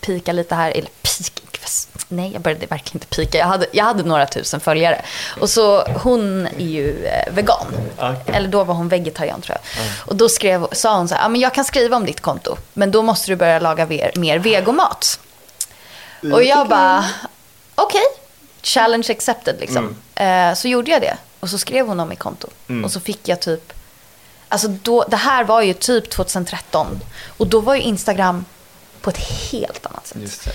[SPEAKER 2] pika lite här, eller pika, nej jag började verkligen inte pika, jag hade, jag hade några tusen följare. Och så hon är ju eh, vegan,
[SPEAKER 1] Okej.
[SPEAKER 2] eller då var hon vegetarian tror jag. Och då skrev, sa hon så här, men jag kan skriva om ditt konto, men då måste du börja laga mer, mer vegomat. Och jag bara, okej, challenge accepted liksom. Eh, så gjorde jag det. Och så skrev hon om mitt konto.
[SPEAKER 1] Mm.
[SPEAKER 2] Och så fick jag typ, alltså då, det här var ju typ 2013. Och då var ju Instagram på ett helt annat sätt.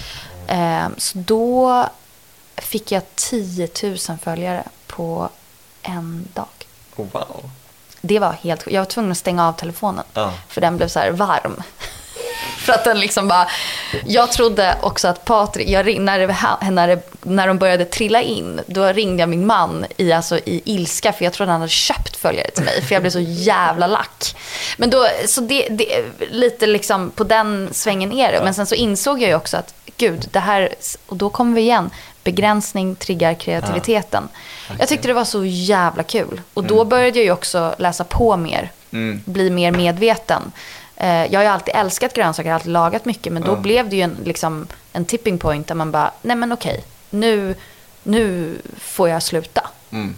[SPEAKER 2] Eh, så då fick jag 10 000 följare på en dag.
[SPEAKER 1] Oh, wow.
[SPEAKER 2] Det var helt Jag var tvungen att stänga av telefonen.
[SPEAKER 1] Ja.
[SPEAKER 2] För den blev så här varm. För att den liksom bara... Jag trodde också att Patrik... Jag ring, när, det, när, det, när de började trilla in, då ringde jag min man i, alltså, i ilska. För jag trodde han hade köpt följare till mig. För jag blev så jävla lack. Men då, så det, det, lite liksom på den svängen är det. Men sen så insåg jag ju också att, gud, det här... Och då kommer vi igen. Begränsning triggar kreativiteten. Jag tyckte det var så jävla kul. Och då började jag ju också läsa på mer.
[SPEAKER 1] Mm.
[SPEAKER 2] Bli mer medveten. Eh, jag har ju alltid älskat grönsaker, alltid lagat mycket. Men då
[SPEAKER 1] Ja.
[SPEAKER 2] blev det ju en, liksom, en tipping point där man bara, nej men okej, nu, nu får jag sluta.
[SPEAKER 1] Mm.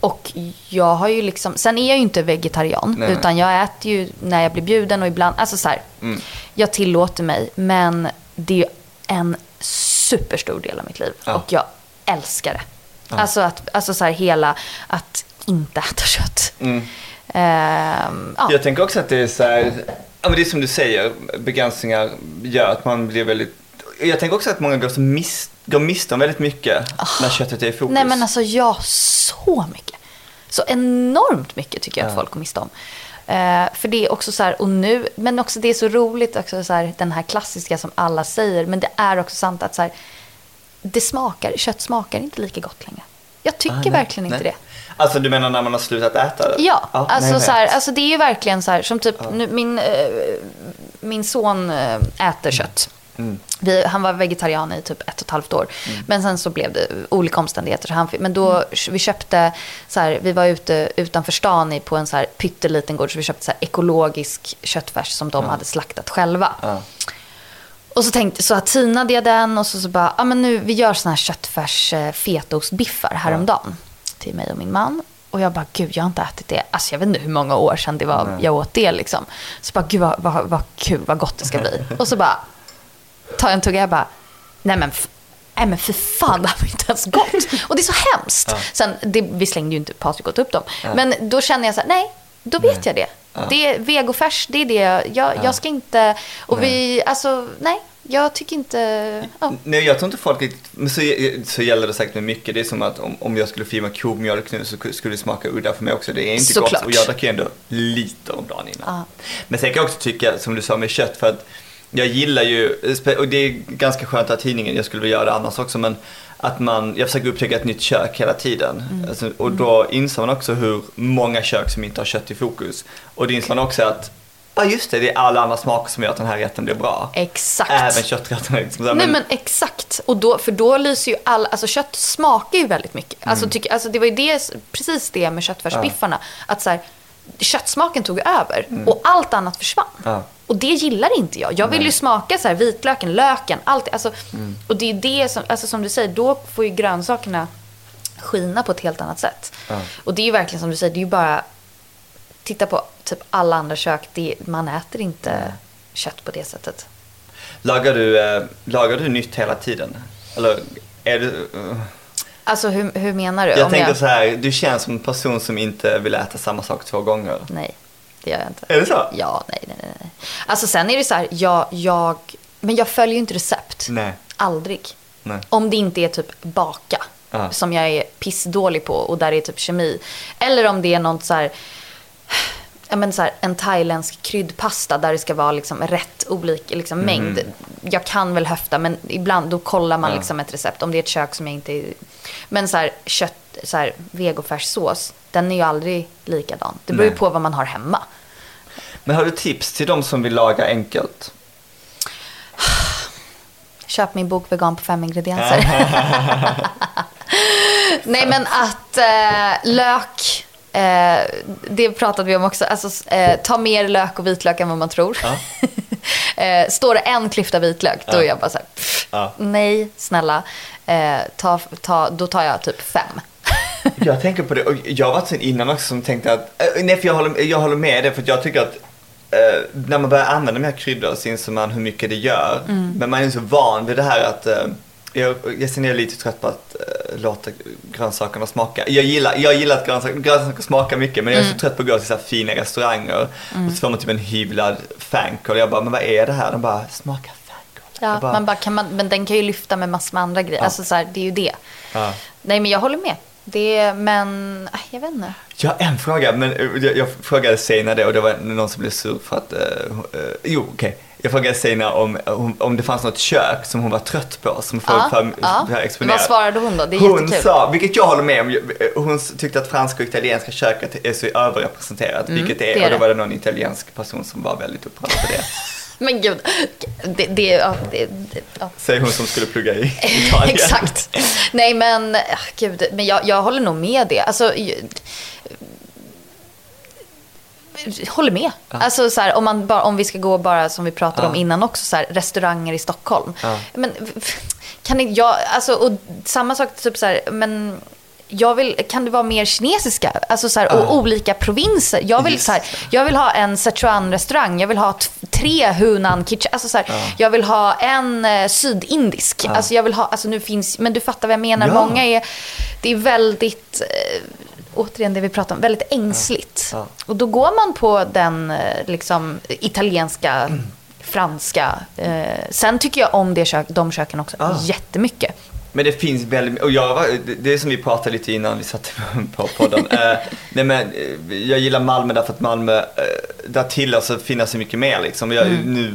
[SPEAKER 2] Och jag har ju liksom, sen är jag ju inte vegetarian.
[SPEAKER 1] Nej.
[SPEAKER 2] Utan jag äter ju när jag blir bjuden och ibland, alltså så här.
[SPEAKER 1] Mm.
[SPEAKER 2] Jag tillåter mig, men det är ju en superstor del av mitt liv.
[SPEAKER 1] Ja.
[SPEAKER 2] Och jag älskar det. Alltså, att, alltså så här hela, att inte äta kött. Ehm, ja.
[SPEAKER 1] Jag tänker också att det är så här, ja men det är som du säger, begränsningar gör att man blir väldigt, jag tänker också att många går, miss, går miste om väldigt mycket när köttet är i fokus.
[SPEAKER 2] Nej men alltså ja, så mycket. Så enormt mycket tycker jag att folk går miste om. Eh, för det är också så här, och nu, men också det är så roligt också så här, den här klassiska som alla säger, men det är också sant att så här, det smakar, kött smakar inte lika gott längre. Jag tycker
[SPEAKER 1] Ah,
[SPEAKER 2] verkligen inte
[SPEAKER 1] nej.
[SPEAKER 2] det.
[SPEAKER 1] Alltså du menar när man har slutat äta det?
[SPEAKER 2] Ja, alltså,
[SPEAKER 1] nej, nej.
[SPEAKER 2] Så här, alltså det är ju verkligen så här, som typ nu, min, eh, min son eh, äter kött.
[SPEAKER 1] Mm.
[SPEAKER 2] Vi, han var vegetarian i typ ett och ett halvt år. Men sen så blev det olika omständigheter. Så han, men då, vi köpte, så här, vi var ute utanför stan i, på en så här pytteliten gård. Så vi köpte så här ekologisk köttfärs som de hade slaktat själva.
[SPEAKER 1] Ja.
[SPEAKER 2] Och så tänkte så tinade jag den och så, så bara, ja men nu, vi gör såna här köttfärs eh, fetaostbiffar häromdagen. Till mig och min man. Och jag bara, gud jag har inte ätit det. Alltså jag vet inte hur många år sedan det var jag åt det liksom. Så bara, gud vad, vad, vad kul, vad gott det ska bli. Och så bara, tar jag en tugga och jag bara, nej men, nej men för fan, det här var inte ens gott. Och det är så hemskt. Sen, det, vi slängde ju inte Patrik åt upp dem. Men då känner jag så här, nej, då vet jag det. Det är vegofärs, det är det. Jag, jag ska inte, och vi, alltså nej, jag tycker inte, ja.
[SPEAKER 1] Nej, jag tror inte folk men så, så gäller det säkert med mycket. Det är som att om, om jag skulle filma komjölk nu så skulle det smaka udda för mig också. Det är inte
[SPEAKER 2] Såklart.
[SPEAKER 1] gott och jag dricker ändå liter om dagen innan.
[SPEAKER 2] Ja.
[SPEAKER 1] Men sen kan jag också tycka, som du sa med kött, för att jag gillar ju, och det är ganska skönt att tidningen, jag skulle vilja göra det annars också, men att man, jag försöker upptäcka ett nytt kök hela tiden.
[SPEAKER 2] Mm.
[SPEAKER 1] Alltså, och då inser man också hur många kök som inte har kött i fokus. Och det inser man också att, ja just det, det är alla andra smaker som gör att den här rätten blir bra.
[SPEAKER 2] exakt.
[SPEAKER 1] Även kötträtterna. Liksom,
[SPEAKER 2] Nej men exakt. Och då, för då lyser ju all, alltså kött smakar ju väldigt mycket. Alltså, tyck, alltså det var ju det, precis det med köttfärsbiffarna. Att så här, köttsmaken tog över och allt annat försvann.
[SPEAKER 1] Ja.
[SPEAKER 2] Och det gillar inte jag. Jag vill ju smaka så här, vitlöken, löken, allt. Alltså, Och det är det som, alltså som du säger, då får ju grönsakerna skina på ett helt annat sätt.
[SPEAKER 1] Ja.
[SPEAKER 2] Och det är ju verkligen som du säger, det är ju bara, titta på typ alla andra kök, det, man äter inte kött på det sättet.
[SPEAKER 1] Lagar du, eh, lagar du nytt hela tiden? Eller är du... eh,
[SPEAKER 2] Alltså hur, hur menar du?
[SPEAKER 1] jag
[SPEAKER 2] Om
[SPEAKER 1] tänker så här, du känns som en person som inte vill äta samma sak två gånger.
[SPEAKER 2] Nej, det gör jag inte.
[SPEAKER 1] Är det så?
[SPEAKER 2] Ja, nej, nej, nej. Alltså sen är det så här, jag, jag, men jag följer ju inte recept.
[SPEAKER 1] Nej.
[SPEAKER 2] Aldrig.
[SPEAKER 1] Nej.
[SPEAKER 2] Om det inte är typ baka,
[SPEAKER 1] Ja.
[SPEAKER 2] som jag är pissdålig på och där det är typ kemi. Eller om det är något så här, ja, men så här, en thailändsk kryddpasta där det ska vara liksom rätt olika liksom, mängd. Jag kan väl höfta, men ibland då kollar man
[SPEAKER 1] Ja.
[SPEAKER 2] liksom ett recept. Om det är ett kök som jag inte... är- Men så här, kött, så här, vegofärssås, den är ju aldrig likadan. Det beror ju på vad man har hemma.
[SPEAKER 1] Men har du tips till de som vill laga enkelt?
[SPEAKER 2] Köp min bok Vegan på fem ingredienser. Nej men att eh, lök, eh, det pratade vi om också. Alltså, eh, ta mer lök och vitlök än vad man tror. eh, står det en klyfta vitlök, då är jag bara så här, pff,
[SPEAKER 1] Ja.
[SPEAKER 2] nej snälla. Eh, ta, ta, då tar jag typ fem.
[SPEAKER 1] Jag tänker på det, och jag har varit sen innan också som tänkte att, äh, nej för jag håller, jag håller med det för jag tycker att eh, när man börjar använda här kryddor så inser man hur mycket det gör. Men man är så van vid det här att eh, jag, jag är lite trött på att eh, låta grönsakerna smaka. Jag gillar, jag gillar att grönsaker, grönsaker smakar mycket men jag är så trött på att gå till så fina restauranger och så får man typ en hyvlad fänkål. Jag bara, men vad är det här? De bara, smakar fänkål.
[SPEAKER 2] Ja,
[SPEAKER 1] bara,
[SPEAKER 2] man bara, kan man, men den kan ju lyfta med massor med andra grejer. Alltså, så här, det är ju det.
[SPEAKER 1] Ja.
[SPEAKER 2] Nej men jag håller med. Det, men äh, jag vet inte.
[SPEAKER 1] Jag har en fråga, men eh, jag, jag frågade Seina det och det var någon som blev sur för att, eh, eh, jo okej. Jag frågade Seina om, om, om det fanns något kök som hon var trött på, som folk
[SPEAKER 2] Ja, ja.
[SPEAKER 1] exponerat.
[SPEAKER 2] Vad svarade hon då? Det är
[SPEAKER 1] hon
[SPEAKER 2] jättekul.
[SPEAKER 1] sa, vilket jag håller med om, hon tyckte att franska och italienska köket är så överrepresenterat, vilket det är.
[SPEAKER 2] Mm, det är
[SPEAKER 1] och då var det någon italiensk person som var väldigt upprörd på det.
[SPEAKER 2] Men gud, det, det, ja, det, ja.
[SPEAKER 1] Säger hon som skulle plugga i Italien.
[SPEAKER 2] Exakt. Nej men, äh, gud, men jag, jag håller nog med det. Alltså, håller med. Alltså så här, om, man bara, om vi ska gå bara som vi pratade om
[SPEAKER 1] Ja.
[SPEAKER 2] innan också, så här, restauranger i Stockholm.
[SPEAKER 1] Ja.
[SPEAKER 2] Men kan inte jag, alltså, och samma sak, typ så här, men jag vill, kan det vara mer kinesiska? Alltså så här,
[SPEAKER 1] Ja.
[SPEAKER 2] och olika provinser. Jag vill,
[SPEAKER 1] Just
[SPEAKER 2] så här, jag vill ha en Sichuan-restaurang, jag vill ha tre Hunan kitchen. Alltså så här, Jag vill ha en eh, sydindisk. Alltså jag vill ha, alltså nu finns, men du fattar vad jag menar.
[SPEAKER 1] Ja.
[SPEAKER 2] Många är, det är väldigt, eh, återigen det vi pratar om, väldigt ängsligt.
[SPEAKER 1] Ja.
[SPEAKER 2] Och då går man på den eh, liksom italienska, franska. Eh, sen tycker jag om det kök, de köken också
[SPEAKER 1] Ah.
[SPEAKER 2] jättemycket.
[SPEAKER 1] Men det finns väldigt, och jag var, det- är som vi pratade lite innan vi satte på podden. eh, nej men, eh, jag gillar Malmö därför att Malmö, eh, där tillåts det finnas så mycket mer liksom. Jag,
[SPEAKER 2] Mm.
[SPEAKER 1] nu,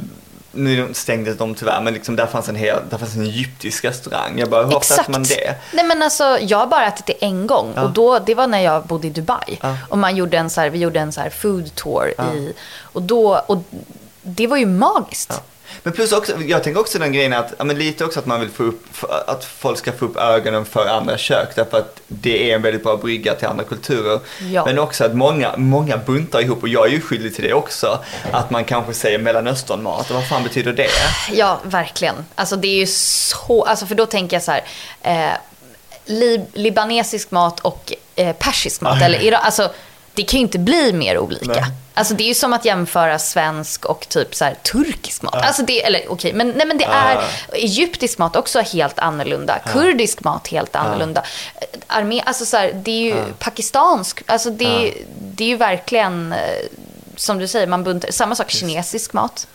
[SPEAKER 1] nu stängdes de tyvärr, men liksom där fanns en hel, där fanns en egyptisk restaurang. Jag bara, hur ofta äter man det?
[SPEAKER 2] Nej men alltså, jag har bara ätit det en gång.
[SPEAKER 1] Ja.
[SPEAKER 2] Och då, det var när jag bodde i Dubai.
[SPEAKER 1] Ja.
[SPEAKER 2] Och man gjorde en så här, vi gjorde en så här food tour
[SPEAKER 1] Ja.
[SPEAKER 2] i... Och då, och det var ju magiskt.
[SPEAKER 1] Men plus också, jag tänker också den grejen att, ja, men lite också att man vill få upp, att folk ska få upp ögonen för andra kök därför att det är en väldigt bra brygga till andra kulturer.
[SPEAKER 2] Ja.
[SPEAKER 1] Men också att många, många buntar ihop och jag är ju skyldig till det också. Att man kanske säger mellanösternmat och vad fan betyder det?
[SPEAKER 2] Ja, verkligen. Alltså det är ju så, alltså för då tänker jag så här, eh, li, libanesisk mat och eh, persisk mat,
[SPEAKER 1] Ja.
[SPEAKER 2] eller alltså det kan ju inte bli mer olika.
[SPEAKER 1] Nej.
[SPEAKER 2] Alltså det är ju som att jämföra svensk och typ så här turkisk mat. Alltså det, eller okej, men, nej, men det är egyptisk mat också helt annorlunda. Kurdisk mat helt annorlunda. Armé, alltså så här, det är ju pakistansk, alltså det, det är ju verkligen, eh, som du säger, man buntar, samma sak kinesisk mat.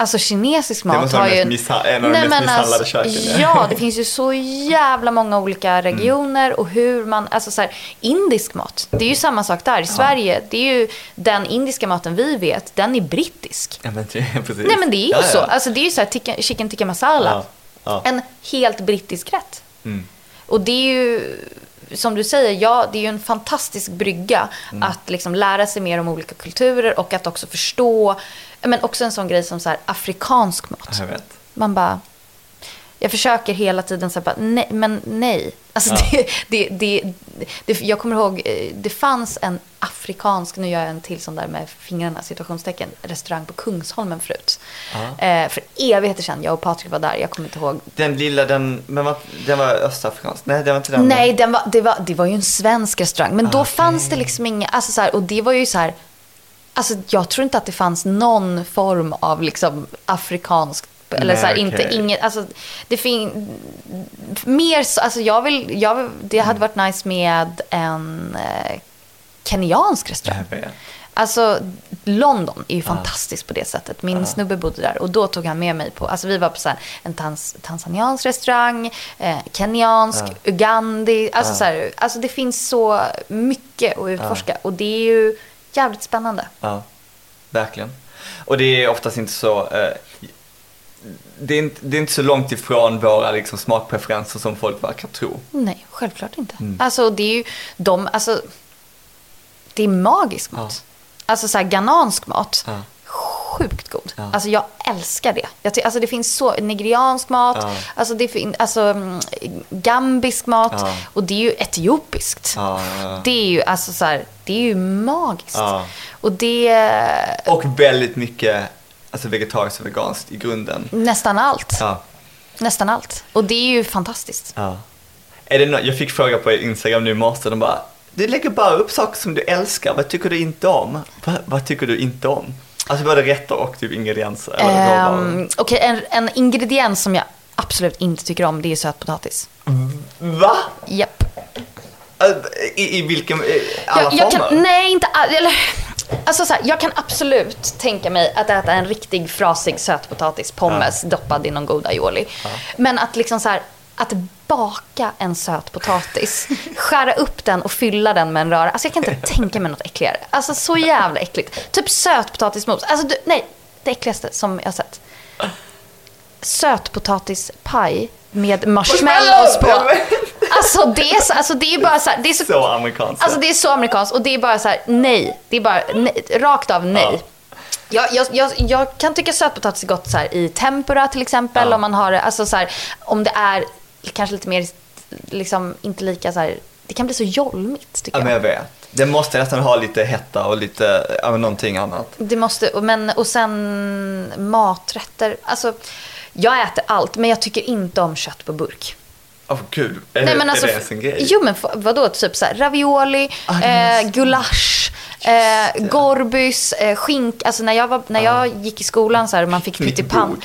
[SPEAKER 1] Ja.
[SPEAKER 2] Alltså kinesisk mat
[SPEAKER 1] måste vara
[SPEAKER 2] har ju...
[SPEAKER 1] mest missha- en av de mest misshandlade köken.
[SPEAKER 2] Ja, det finns ju så jävla många olika regioner och hur man... Alltså så här, indisk mat, det är ju samma sak där. I Sverige, det är ju den indiska maten vi vet, den är brittisk.
[SPEAKER 1] Ja, men, det- precis.
[SPEAKER 2] Nej men det är ju
[SPEAKER 1] Ja,
[SPEAKER 2] så.
[SPEAKER 1] ja.
[SPEAKER 2] Alltså det är ju så här tikka, chicken tikka masala.
[SPEAKER 1] Ja, ja.
[SPEAKER 2] En helt brittisk rätt.
[SPEAKER 1] Mm.
[SPEAKER 2] Och det är ju, som du säger, ja, det är ju en fantastisk brygga
[SPEAKER 1] Mm.
[SPEAKER 2] att liksom lära sig mer om olika kulturer och att också förstå, men också en sån grej som så här, afrikansk mat.
[SPEAKER 1] Jag vet.
[SPEAKER 2] Man bara, jag försöker hela tiden säga nej, men nej. Alltså
[SPEAKER 1] Ja.
[SPEAKER 2] det, det, det, jag kommer ihåg, eh, det fanns en afrikansk, nu gör jag en till sån där med fingrarna, situationstecken, restaurang på Kungsholmen förut.
[SPEAKER 1] Ja.
[SPEAKER 2] Eh, för evigheter sedan, jag och Patrik var där, jag kommer inte ihåg.
[SPEAKER 1] Den lilla, den, men vad, den var östafrikansk? Nej, det var inte den.
[SPEAKER 2] Nej, den var, det, var, det var ju en svensk restaurang, men då
[SPEAKER 1] Ah,
[SPEAKER 2] fanns det liksom inga, alltså så här, och det var ju så här, alltså jag tror inte att det fanns någon form av liksom afrikansk eller
[SPEAKER 1] Nej,
[SPEAKER 2] så här,
[SPEAKER 1] okej.
[SPEAKER 2] inte, inget, alltså det finns, mer så, alltså jag vill, jag, vill- det hade varit nice med en eh, kenyansk restaurang. Alltså, London är ju fantastiskt på det sättet. Min snubbe bodde där och då tog han med mig på, alltså vi var på så här, en tans, tanzaniansk restaurang, eh, kenyansk, ugandi, alltså så här, alltså det finns så mycket att utforska. Och det är ju jävligt spännande.
[SPEAKER 1] Ja, verkligen. Och det är oftast inte så... Eh, det, är inte, det är inte så långt ifrån våra liksom, smakpreferenser som folk verkar tro.
[SPEAKER 2] Nej, självklart inte.
[SPEAKER 1] Mm.
[SPEAKER 2] Alltså det är ju, de, alltså, det är magisk mat. Alltså så här, ghanansk mat.
[SPEAKER 1] Ja.
[SPEAKER 2] Sjukt god.
[SPEAKER 1] Ja.
[SPEAKER 2] Alltså jag älskar det. Jag ty- alltså det finns så, nigeriansk mat,
[SPEAKER 1] Ja.
[SPEAKER 2] alltså, det fin- alltså mm, gambisk mat
[SPEAKER 1] Ja.
[SPEAKER 2] och det är ju etiopiskt. Det är ju alltså så här, det är ju magiskt. Och det,
[SPEAKER 1] Och väldigt mycket alltså, vegetariskt och veganskt i grunden.
[SPEAKER 2] nästan allt. Nästan allt. Och det är ju fantastiskt.
[SPEAKER 1] ja. Är det nå- jag fick fråga på Instagram nu i morse, de bara du lägger bara upp saker som du älskar, vad tycker du inte om? Va, vad tycker du inte om? Alltså både rätter och typ ingredienser eller.
[SPEAKER 2] Um, Okej, en, en ingrediens som jag absolut inte tycker om, det är sötpotatis.
[SPEAKER 1] Va?
[SPEAKER 2] Japp.
[SPEAKER 1] Äh, I, I vilken, i alla
[SPEAKER 2] Jag, jag
[SPEAKER 1] former?
[SPEAKER 2] kan, nej, inte all, eller, alltså så här, Jag kan absolut tänka mig att äta en riktig frasig sötpotatis, pommes, doppad i någon god aioli. Men att liksom så här, att baka en sötpotatis, skära upp den och fylla den med en röra. Alltså jag kan inte tänka mig något äckligare. Alltså så jävla äckligt. Typ sötpotatismos. Alltså du, nej, det äckligaste som jag har sett. Sötpotatispaj med marshmallows på. Alltså det är, så, alltså det är bara så här, det är så,
[SPEAKER 1] Så amerikanskt.
[SPEAKER 2] Alltså det är så amerikanskt och det är bara så här, nej. Det är bara nej, rakt av nej. Jag, jag, jag, jag kan tycka sötpotatis är gott så här, i tempura till exempel.
[SPEAKER 1] Ja.
[SPEAKER 2] Om man har alltså så här, om det är kanske lite mer, liksom inte lika så här, det kan bli så jolmigt tycker
[SPEAKER 1] Ja, men
[SPEAKER 2] jag.
[SPEAKER 1] jag vet. Det måste nästan ha lite hetta och lite, ja, men någonting annat.
[SPEAKER 2] Det måste, men, och sen maträtter. Alltså, jag äter allt, men jag tycker inte om kött på burk.
[SPEAKER 1] Åh gud, är,
[SPEAKER 2] Nej, men alltså,
[SPEAKER 1] är det ens en grej?
[SPEAKER 2] Jo, men vadå? Typ så här, ravioli,
[SPEAKER 1] Ah,
[SPEAKER 2] eh, gulasch, eh, gorbys, eh, skink. Alltså när jag, var, när jag gick i skolan så här, man fick pyttipanna.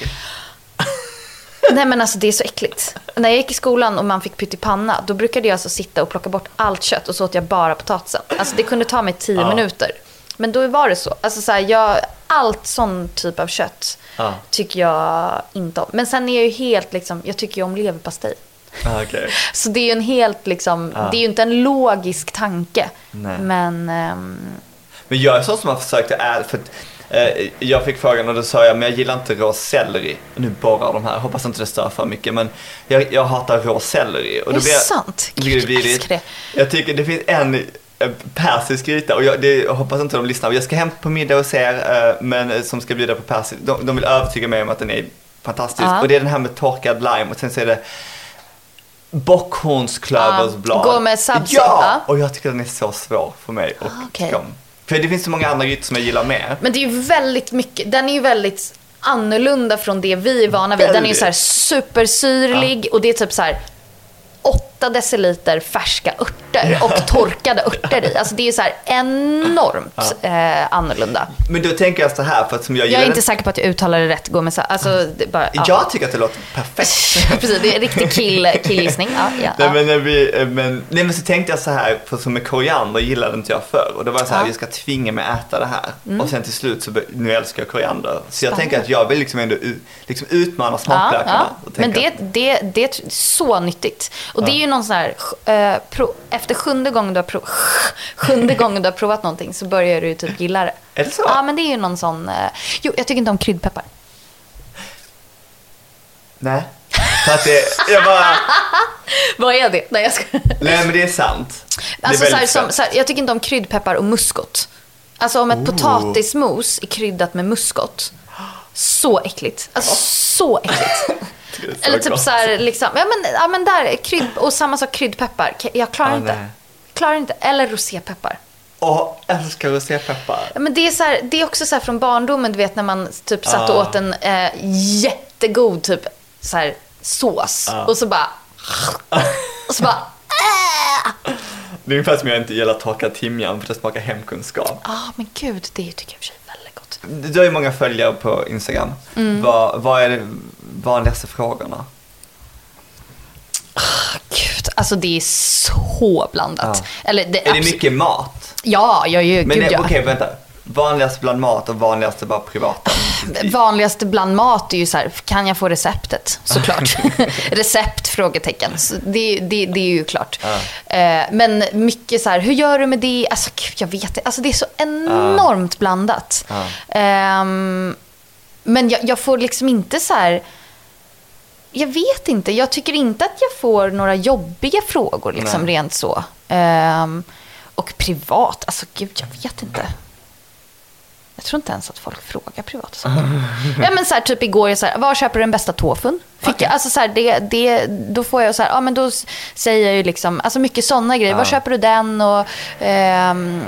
[SPEAKER 2] Nej men alltså det är så äckligt. När jag gick i skolan och man fick pyttipanna, då brukade jag alltså sitta och plocka bort allt kött och så åt jag bara potatisen. Alltså det kunde ta mig tio
[SPEAKER 1] Ja.
[SPEAKER 2] minuter. Men då var det så. Alltså så här, jag, allt sån typ av kött
[SPEAKER 1] Ja.
[SPEAKER 2] tycker jag inte om. Men sen är jag ju helt liksom, jag tycker ju om leverpastej.
[SPEAKER 1] Ah, okej.
[SPEAKER 2] Så det är ju en helt liksom,
[SPEAKER 1] Ja.
[SPEAKER 2] det är ju inte en logisk tanke.
[SPEAKER 1] Nej.
[SPEAKER 2] Men ehm,
[SPEAKER 1] Men jag är sån som har försökt att äta, för jag fick frågan och då sa jag, men jag gillar inte rå selleri. Och nu borrar de här, hoppas inte det stör för mycket, men jag, jag hatar rå selleri. Och
[SPEAKER 2] är det
[SPEAKER 1] blir jag-
[SPEAKER 2] sant?
[SPEAKER 1] jag tycker
[SPEAKER 2] Gud,
[SPEAKER 1] det är
[SPEAKER 2] jag det.
[SPEAKER 1] Tycker det finns en eh, persisk gryta och jag, det, jag hoppas inte de lyssnar. Jag ska hem på middag hos er, eh, men eh, som ska bjuda på persisk. De, de vill övertyga mig om att den är fantastisk.
[SPEAKER 2] Ja.
[SPEAKER 1] Och det är den här med torkad lime och sen så är det bockhornsklöversblad.
[SPEAKER 2] Ja, gå med sabzi,
[SPEAKER 1] Ja! Och jag tycker den är så svår för mig att
[SPEAKER 2] Ah, okej.
[SPEAKER 1] För det finns så många andra grytor som jag gillar mer.
[SPEAKER 2] Men det är ju väldigt mycket, den är ju väldigt annorlunda från det vi är vana vid. Den är ju så här supersyrlig och det är typ så här 8 deciliter färska örter och torkade örter i. Alltså det är så här enormt eh, annorlunda.
[SPEAKER 1] Men då tänker jag så här, för att som jag
[SPEAKER 2] Jag är inte säker på att jag uttalar det rätt. Gå med så, alltså, bara, ja.
[SPEAKER 1] Jag tycker att det låter perfekt.
[SPEAKER 2] Precis, det är en riktig kill, killgissning. Ja, ja,
[SPEAKER 1] Nej,
[SPEAKER 2] ja.
[SPEAKER 1] men, när vi, eh, men, nej men så tänkte jag så här, för som med koriander gillade inte jag förr. Och då var jag så här,
[SPEAKER 2] Ja. Mm.
[SPEAKER 1] jag ska tvinga mig att äta det här. Och sen till slut så, nu älskar jag koriander. Så jag
[SPEAKER 2] Spännande.
[SPEAKER 1] tänker att jag vill liksom ändå liksom utmana
[SPEAKER 2] Ja,
[SPEAKER 1] smaklökarna.
[SPEAKER 2] ja. Men det, det, det är så nyttigt. Och det är ju någon sån här, eh, pro, efter sjunde gången, du har prov, sjunde gången du har provat någonting så börjar du typ gilla det.
[SPEAKER 1] Är det så?
[SPEAKER 2] Ja, men det är ju någon sån, eh, jo, jag tycker inte om kryddpeppar.
[SPEAKER 1] Nej. För att det, jag bara,
[SPEAKER 2] Vad är det? Nej, jag ska...
[SPEAKER 1] nej men det är sant. Det är
[SPEAKER 2] Alltså, så här, som, så här, jag tycker inte om kryddpeppar och muskot. Alltså om ett
[SPEAKER 1] Oh.
[SPEAKER 2] potatismos är kryddat med muskot. Så äckligt. Alltså så äckligt. Eller typ så här, liksom, ja men, ja men där, krydd, och samma sak kryddpeppar. Jag klarar
[SPEAKER 1] Ah,
[SPEAKER 2] inte.
[SPEAKER 1] nej.
[SPEAKER 2] Klarar inte. Eller rosépeppar.
[SPEAKER 1] Åh, älskar rosépeppar.
[SPEAKER 2] Ja, men det, är så här, det är också så här från barndomen, du vet när man typ satt och
[SPEAKER 1] Ah.
[SPEAKER 2] åt en eh, jättegod typ så här, sås.
[SPEAKER 1] Ah.
[SPEAKER 2] Och så bara... Och så bara... äh!
[SPEAKER 1] Det är ungefär som jag inte gillar torkad timjan för det smakar hemkunskap.
[SPEAKER 2] Ja, ah, men gud, det tycker jag i och för sig är väldigt gott.
[SPEAKER 1] Du har ju många följare på Instagram.
[SPEAKER 2] Mm.
[SPEAKER 1] Vad, vad är de vanligaste frågorna?
[SPEAKER 2] Gud, alltså det är så blandat.
[SPEAKER 1] Ja.
[SPEAKER 2] Eller det
[SPEAKER 1] Är det mycket mat?
[SPEAKER 2] Ja, jag ju,
[SPEAKER 1] Men
[SPEAKER 2] gud
[SPEAKER 1] nej,
[SPEAKER 2] ja.
[SPEAKER 1] okej, vänta. Vanligast bland mat och vanligaste bara privata?
[SPEAKER 2] Vanligaste bland mat är ju så här, kan jag få receptet? Såklart. Recept? Frågetecken. Det, det, det är ju klart. Eh, men mycket så här, hur gör du med det? Alltså, gud, jag vet inte. Alltså, det är så enormt blandat.
[SPEAKER 1] Ja.
[SPEAKER 2] Ehm, men jag, jag får liksom inte så här... Jag vet inte. Jag tycker inte att jag får några jobbiga frågor, liksom,
[SPEAKER 1] Nej.
[SPEAKER 2] rent så. Ehm, och privat, alltså gud, jag vet inte. Jag tror inte ens att folk frågar privat. ja, men så här, typ igår, jag så här, var köper du den bästa tofun? Fick jag, alltså så här, det, det, då får jag så här, ja men då säger jag ju liksom, alltså mycket sådana grejer. Var
[SPEAKER 1] Ja.
[SPEAKER 2] köper du den? Och, ehm,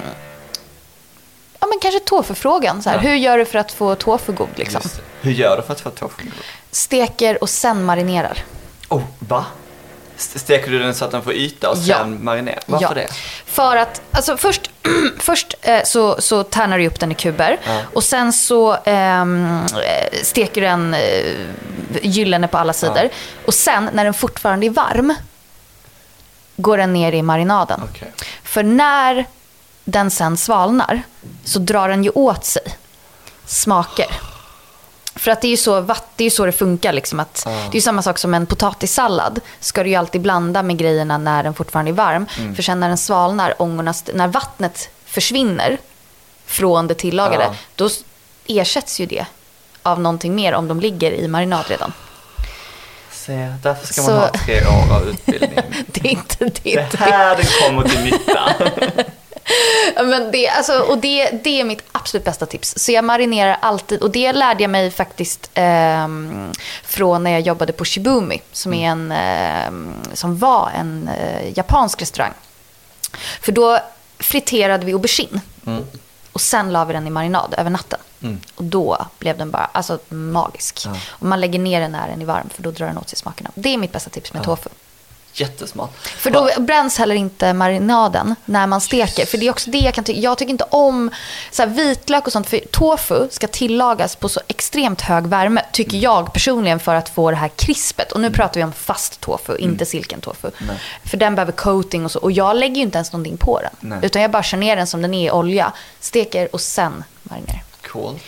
[SPEAKER 2] ja men kanske tofufrågan. Så här,
[SPEAKER 1] Ja.
[SPEAKER 2] Hur gör du för att få tofu god liksom?
[SPEAKER 1] Hur gör du för att få tofu?
[SPEAKER 2] Steker och sen marinerar.
[SPEAKER 1] Oh, va? Steker du den så att den får yta och sen
[SPEAKER 2] Ja.
[SPEAKER 1] marinerar? Varför
[SPEAKER 2] ja.
[SPEAKER 1] det?
[SPEAKER 2] För att, alltså först, först eh, så, så tärnar du upp den i kuber.
[SPEAKER 1] Ja.
[SPEAKER 2] Och sen så ehm, eh, steker du den eh, gyllene på alla sidor. Och sen, när den fortfarande är varm, går den ner i marinaden.
[SPEAKER 1] Okej.
[SPEAKER 2] För när den sen svalnar så drar den ju åt sig smaker. För att det är ju så, vatt- det, är ju så det funkar. Liksom, att
[SPEAKER 1] Ja.
[SPEAKER 2] Det är ju samma sak som en potatissallad. Ska du ju alltid blanda med grejerna när den fortfarande är varm.
[SPEAKER 1] Mm.
[SPEAKER 2] För sen när den svalnar, ångorna, när vattnet försvinner från det tillagade,
[SPEAKER 1] Ja.
[SPEAKER 2] då ersätts ju det av någonting mer om de ligger i marinad redan.
[SPEAKER 1] Se, därför ska
[SPEAKER 2] Så-
[SPEAKER 1] man ha tre år av utbildning.
[SPEAKER 2] Det är inte det.
[SPEAKER 1] Det
[SPEAKER 2] är
[SPEAKER 1] är
[SPEAKER 2] inte
[SPEAKER 1] här den kommer till nytta.
[SPEAKER 2] Men det, alltså, och det, det är mitt absolut bästa tips. Så jag marinerar alltid. Och det lärde jag mig faktiskt ehm, från när jag jobbade på Shibumi. Som, är en, ehm, som var en eh, japansk restaurang. För då friterade vi aubergine.
[SPEAKER 1] Mm.
[SPEAKER 2] Och sen la vi den i marinad över natten.
[SPEAKER 1] Mm.
[SPEAKER 2] Och då blev den bara alltså, magisk.
[SPEAKER 1] Ja.
[SPEAKER 2] Och man lägger ner den när den är varm. För då drar den åt sig smakerna. Det är mitt bästa tips med tofu.
[SPEAKER 1] Jättesmart.
[SPEAKER 2] För då bränns heller inte marinaden när man steker. För det är också det jag kan tycka. Jag tycker inte om så här, vitlök och sånt. För tofu ska tillagas på så extremt hög värme, tycker jag personligen, för att få det här krispet. Och nu pratar vi om fast tofu, inte silken tofu.
[SPEAKER 1] Nej.
[SPEAKER 2] För den behöver coating och så. Och jag lägger ju inte ens någonting på den.
[SPEAKER 1] Nej.
[SPEAKER 2] Utan jag bara kör ner den som den är i olja, steker och sen marinerar.
[SPEAKER 1] Coolt.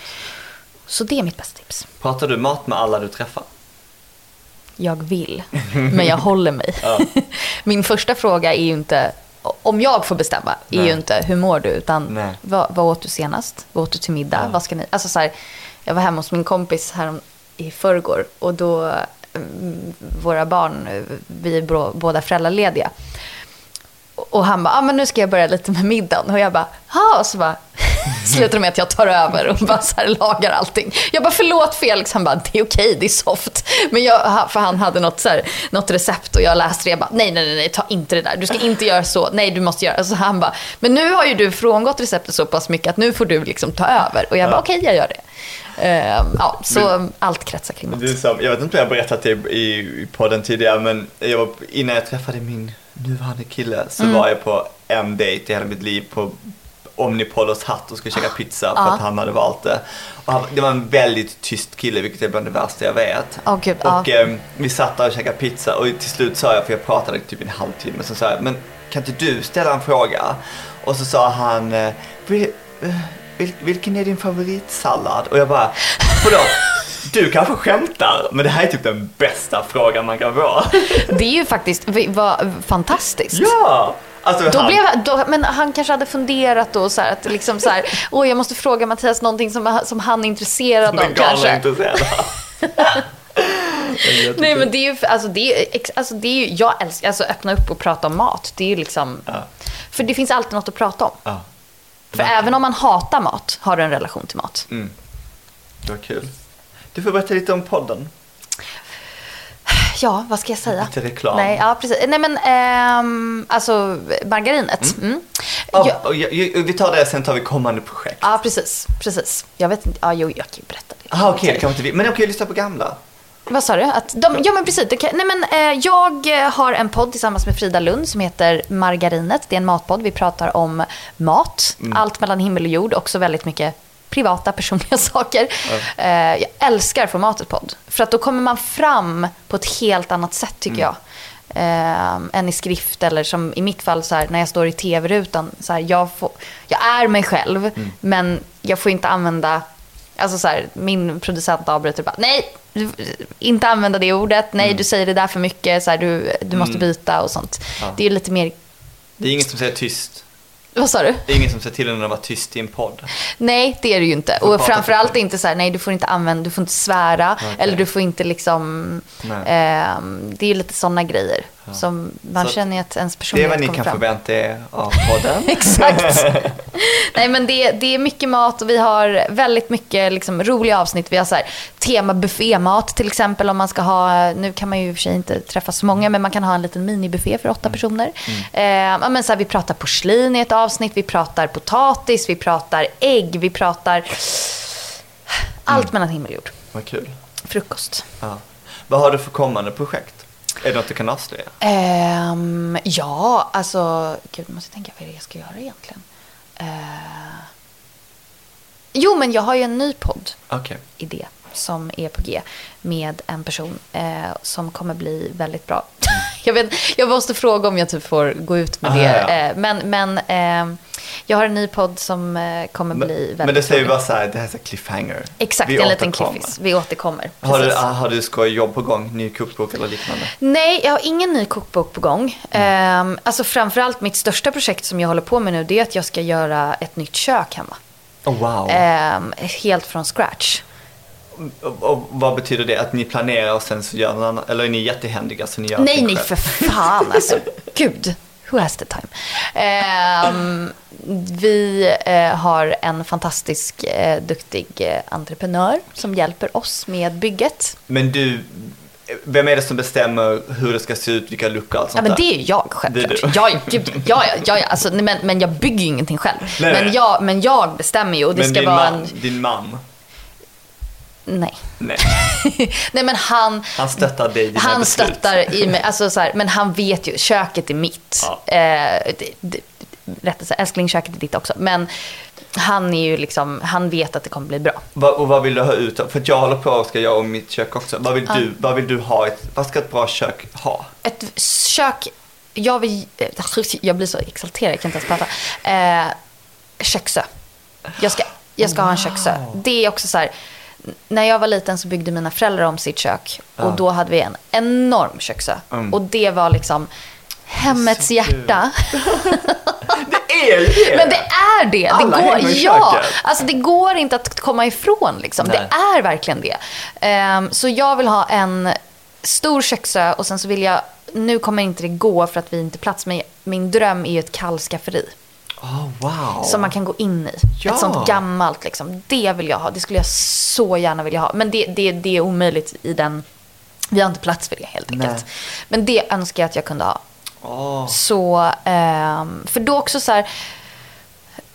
[SPEAKER 2] Så det är mitt bästa tips.
[SPEAKER 1] Pratar du mat med alla du träffar?
[SPEAKER 2] Jag vill, men jag håller mig. Min första fråga är ju inte, om jag får bestämma, är
[SPEAKER 1] Nej.
[SPEAKER 2] ju inte hur mår du, utan vad, vad åt du senast? Vad åt du till middag?
[SPEAKER 1] Ja.
[SPEAKER 2] Vad ska ni? Alltså så här, jag var hemma hos min kompis här i förrgår och då, mm, våra barn, vi är båda föräldralediga. Och han bara, ah, men nu ska jag börja lite med middagen. Och jag bara, ja. Och så bara, slutar det med att jag tar över och bara så här lagar allting. Jag bara, förlåt Felix. Han bara, det är okej, det är soft. Men jag, för han hade något, så här, något recept och jag läste det. Jag bara, nej, nej, nej, nej, ta inte det där. Du ska inte göra så. Nej, du måste göra. Så han bara, men nu har ju du frångått receptet så pass mycket att nu får du liksom ta över. Och jag bara, okej, jag gör det. Ehm, ja, så allt kretsar kring mat.
[SPEAKER 1] Jag vet inte om jag har berättat det i, i podden tidigare, men jag var, innan jag träffade min nuvarande kille så
[SPEAKER 2] Mm.
[SPEAKER 1] var jag på en dejt i hela mitt liv på Omnipolos hatt och skulle käka pizza för
[SPEAKER 2] Ja.
[SPEAKER 1] att han hade valt det. Och han, det var en väldigt tyst kille, vilket är bland det värsta jag vet.
[SPEAKER 2] Åh, gud,
[SPEAKER 1] och ehm, vi satt där och käkade pizza och till slut sa jag, för jag pratade typ en halvtimme, så sa jag, men kan inte du ställa en fråga? Och så sa han, eh, "Vil- eh, vil, vilken är din favoritsallad? Och jag bara, förlåt, du kanske skämtar, men det här är typ den bästa frågan man kan få.
[SPEAKER 2] Det är ju faktiskt vad fantastiskt.
[SPEAKER 1] ja! Alltså,
[SPEAKER 2] Då
[SPEAKER 1] han,
[SPEAKER 2] blev, då, men han kanske hade funderat då så här, att liksom så här, åh jag måste fråga Mattias någonting som, som han är intresserad
[SPEAKER 1] den
[SPEAKER 2] av kanske.
[SPEAKER 1] intresserad.
[SPEAKER 2] Nej men det är ju, alltså det är, alltså det är ju, jag älskar, alltså öppna upp och prata om mat. Det är ju liksom,
[SPEAKER 1] Ja.
[SPEAKER 2] för det finns alltid något att prata om.
[SPEAKER 1] Ja,
[SPEAKER 2] För även om man hatar mat, har du en relation till mat.
[SPEAKER 1] mm. det var kul. Du får berätta lite om podden.
[SPEAKER 2] Ja, vad ska jag säga?
[SPEAKER 1] Lite reklam.
[SPEAKER 2] Nej, ja precis. Nej men, ehm, alltså margarinet. Mm.
[SPEAKER 1] Ja,
[SPEAKER 2] Ja,
[SPEAKER 1] och jag, jag, vi tar det, sen tar vi kommande projekt.
[SPEAKER 2] ja, precis. Precis. Jag vet inte, ja jo, jag kan ju berätta det.
[SPEAKER 1] Ah, okej, det kan inte vi. Men okej, lyssna på gamla.
[SPEAKER 2] Vad sa du? Att de, ja men precis. Det kan, nej, men, eh, jag eh, har en podd tillsammans med Frida Lund som heter Margarinet. Det är en matpodd. Vi pratar om mat. Allt mellan himmel och jord. Också väldigt mycket privata, personliga saker. Eh, jag älskar formatet podd. För att då kommer man fram på ett helt annat sätt tycker jag. Eh, än i skrift eller som i mitt fall så här, när jag står i tv-rutan. Så här, jag, får, jag är mig själv men jag får inte använda Alltså så här, min producent avbryter bara, nej, du, inte använda det ordet, nej du säger det där för mycket, så här, du, du måste byta och sånt.
[SPEAKER 1] Ja.
[SPEAKER 2] Det är lite mer,
[SPEAKER 1] Det är ingen som säger tyst.
[SPEAKER 2] Vad sa du?
[SPEAKER 1] Det är ingen som säger till en att vara tyst i en podd.
[SPEAKER 2] Nej, det är det ju inte. Och framförallt inte så här, nej du får inte använda, du får inte svära,
[SPEAKER 1] Okej.
[SPEAKER 2] eller du får inte liksom, ehm, det är lite sådana grejer som man
[SPEAKER 1] Så
[SPEAKER 2] känner att ens
[SPEAKER 1] Det är
[SPEAKER 2] personlighet
[SPEAKER 1] vad ni
[SPEAKER 2] kommer
[SPEAKER 1] kan
[SPEAKER 2] fram.
[SPEAKER 1] förvänta er av podden.
[SPEAKER 2] Exakt. Nej men det, det är mycket mat och vi har väldigt mycket liksom, roliga avsnitt. Vi har så här, tema buffémat till exempel om man ska ha, nu kan man ju i och för sig inte träffa så många men man kan ha en liten minibuffé för åtta personer. Eh, ja, men så här, vi pratar porslin i ett avsnitt, vi pratar potatis, vi pratar ägg, vi pratar allt mellan himmel och jord.
[SPEAKER 1] Vad kul.
[SPEAKER 2] Frukost.
[SPEAKER 1] Ja. Vad har du för kommande projekt? Är det något du kan avslöja?
[SPEAKER 2] Ehm, ja, alltså, gud, jag måste tänka vad är det jag ska göra egentligen. Eh, jo, men jag har ju en ny podd
[SPEAKER 1] Okej.
[SPEAKER 2] idé som är på G med en person eh, som kommer bli väldigt bra. jag, vet, jag måste fråga om jag typ får gå ut med
[SPEAKER 1] Ah,
[SPEAKER 2] det.
[SPEAKER 1] ja.
[SPEAKER 2] Eh, men men eh, jag har en ny podd som eh, kommer bli väldigt
[SPEAKER 1] Men det säger
[SPEAKER 2] rolig.
[SPEAKER 1] bara så här, det här är så cliffhanger.
[SPEAKER 2] Exakt,
[SPEAKER 1] Vi
[SPEAKER 2] en liten
[SPEAKER 1] återkommer.
[SPEAKER 2] cliffis. Vi återkommer.
[SPEAKER 1] Har du, ah, har du skojjobb på gång? Ny kokbok eller liknande?
[SPEAKER 2] Nej, jag har ingen ny kokbok på gång. Mm. alltså framförallt mitt största projekt som jag håller på med nu det är att jag ska göra ett nytt kök hemma.
[SPEAKER 1] Oh, wow.
[SPEAKER 2] Ehm, helt från scratch.
[SPEAKER 1] Och, vad betyder det? Att ni planerar och sen så gör någon annan? Eller är ni jättehändiga så ni gör
[SPEAKER 2] Nej, nej, för fan alltså. Gud, who has the time? Ehm, vi eh, har en fantastisk eh, duktig eh, entreprenör som hjälper oss med bygget.
[SPEAKER 1] Men du, vem är det som bestämmer hur det ska se ut, vilka luckor och allt
[SPEAKER 2] Ja,
[SPEAKER 1] sånt
[SPEAKER 2] men
[SPEAKER 1] där?
[SPEAKER 2] det är ju jag självklart.
[SPEAKER 1] du.
[SPEAKER 2] Ja, ja, gud, ja, ja, ja, ja. Alltså, men, men jag bygger ju ingenting själv.
[SPEAKER 1] Nej,
[SPEAKER 2] men,
[SPEAKER 1] nej.
[SPEAKER 2] Jag, men jag bestämmer ju och det
[SPEAKER 1] Men
[SPEAKER 2] ska vara
[SPEAKER 1] man,
[SPEAKER 2] en...
[SPEAKER 1] din man,
[SPEAKER 2] Nej.
[SPEAKER 1] nej.
[SPEAKER 2] nej, men han...
[SPEAKER 1] Han stöttar dig i dina
[SPEAKER 2] Han
[SPEAKER 1] beslut.
[SPEAKER 2] stöttar i mig, alltså så här, men han vet ju, köket är mitt.
[SPEAKER 1] Ja.
[SPEAKER 2] Eh, rättelse, älskling, köket är ditt också. Men han är ju liksom, han vet att det kommer bli bra.
[SPEAKER 1] Vad, och vad vill du ha ut? För att jag håller på och ska göra om mitt kök också. Vad vill, du, vad vill du ha? Ett, vad ska ett bra kök ha?
[SPEAKER 2] Ett kök, jag vill, jag blir så exalterad, jag kan inte ens prata. Eh, köksö. Jag ska, jag ska ha en köksö. Det är också så här, När jag var liten så byggde mina föräldrar om sitt kök. Och då hade vi en enorm köksö.
[SPEAKER 1] Mm.
[SPEAKER 2] Och det var liksom hemmets
[SPEAKER 1] Så
[SPEAKER 2] hjärta.
[SPEAKER 1] Det är det!
[SPEAKER 2] Men det är det. det
[SPEAKER 1] Alla
[SPEAKER 2] går,
[SPEAKER 1] hem i
[SPEAKER 2] ja, alltså det går inte att komma ifrån. Liksom.
[SPEAKER 1] Nej.
[SPEAKER 2] Det är verkligen det. Ehm, så jag vill ha en stor köksö och sen så vill jag, nu kommer inte det gå för att vi inte plats, men min dröm är ju ett kallskafferi.
[SPEAKER 1] Oh, wow.
[SPEAKER 2] Som man kan gå in i.
[SPEAKER 1] Ja.
[SPEAKER 2] Ett sånt gammalt liksom. Det vill jag ha. Det skulle jag så gärna vilja ha. Men det, det, det är omöjligt i den... Vi har inte plats för det helt enkelt.
[SPEAKER 1] Nej.
[SPEAKER 2] Men det önskar jag att jag kunde ha.
[SPEAKER 1] Åh.
[SPEAKER 2] Så, ehm, för då också så här,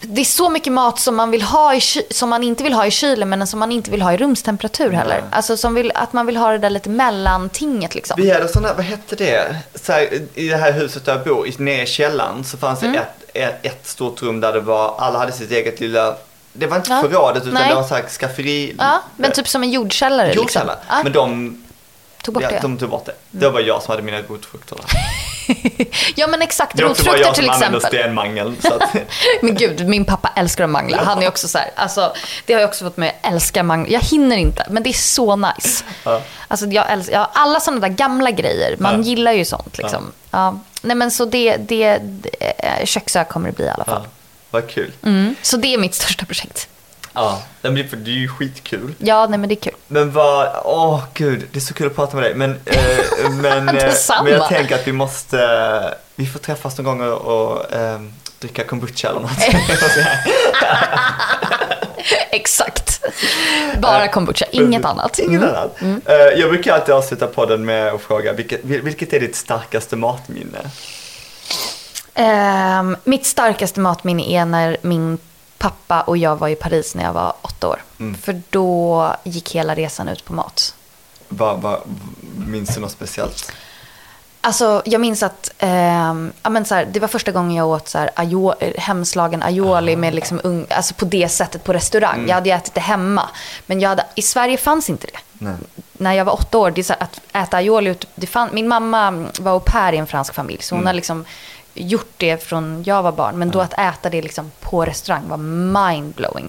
[SPEAKER 2] det är så mycket mat som man, vill ha i, som man inte vill ha i kylen men som man inte vill ha i rumstemperatur heller. Alltså som vill, att man vill ha det där lite mellantinget liksom.
[SPEAKER 1] Vi hade sådana, vad hette det? Så här, I det här huset där jag bor, nere i källaren, så fanns det
[SPEAKER 2] Mm.
[SPEAKER 1] ett, ett, stort rum där det var, alla hade sitt eget lilla, det var inte
[SPEAKER 2] Ja.
[SPEAKER 1] förrådet utan
[SPEAKER 2] Nej.
[SPEAKER 1] det var så här skafferi.
[SPEAKER 2] Ja, men typ som en jordkällare. liksom.
[SPEAKER 1] Jordkällare.
[SPEAKER 2] Ja,
[SPEAKER 1] Men de,
[SPEAKER 2] tog bort
[SPEAKER 1] ja,
[SPEAKER 2] det.
[SPEAKER 1] de tog bort det. Det var jag som hade mina rotfrukter där.
[SPEAKER 2] Ja men exakt,
[SPEAKER 1] Det är också bara
[SPEAKER 2] rotfrukter
[SPEAKER 1] jag
[SPEAKER 2] till
[SPEAKER 1] som
[SPEAKER 2] exempel.
[SPEAKER 1] stenmangel. Så att,
[SPEAKER 2] Men gud, min pappa älskar att mangla. Han är också så här, alltså, det har jag också fått mig att älska mangla. Jag hinner inte, men det är så nice.
[SPEAKER 1] Ja.
[SPEAKER 2] Alltså, jag älskar, alla sådana där gamla grejer, man
[SPEAKER 1] Ja.
[SPEAKER 2] gillar ju sånt. Liksom. Ja. Nej, men så det, det, det eh, köksö kommer det bli i alla fall.
[SPEAKER 1] ja, vad kul.
[SPEAKER 2] Mm. Så det är mitt största projekt.
[SPEAKER 1] Ja, det för det är ju skitkul.
[SPEAKER 2] Ja, nej men det är kul.
[SPEAKER 1] Men vad, åh gud, det är så kul att prata med dig. Men, eh, men, eh, men jag tänker att vi måste, vi får träffas någon gång och, ehm, dricka kombucha eller något.
[SPEAKER 2] Exakt. Bara kombucha, inget annat.
[SPEAKER 1] Inget
[SPEAKER 2] Mm.
[SPEAKER 1] annat. Eh, jag brukar alltid avsluta podden med att fråga, vilket, vil- vilket är ditt starkaste matminne?
[SPEAKER 2] Ehm, mitt starkaste matminne är när min pappa och jag var i Paris när jag var åtta år.
[SPEAKER 1] Mm.
[SPEAKER 2] För då gick hela resan ut på mat.
[SPEAKER 1] Vad, vad, minns du något speciellt?
[SPEAKER 2] Alltså, jag minns att ehm, ja, men så här, det var första gången jag åt så här, ajo, eh, hemslagen aioli med liksom alltså på det sättet på restaurang. Jag hade ätit det hemma. Men jag hade, i Sverige fanns inte det.
[SPEAKER 1] Nej.
[SPEAKER 2] När jag var åtta år, det här, att äta aioli, ut- det fann, min mamma var au pair i en fransk familj. Så hon har liksom gjort det från jag var barn. Men då att äta det liksom på restaurang var mindblowing.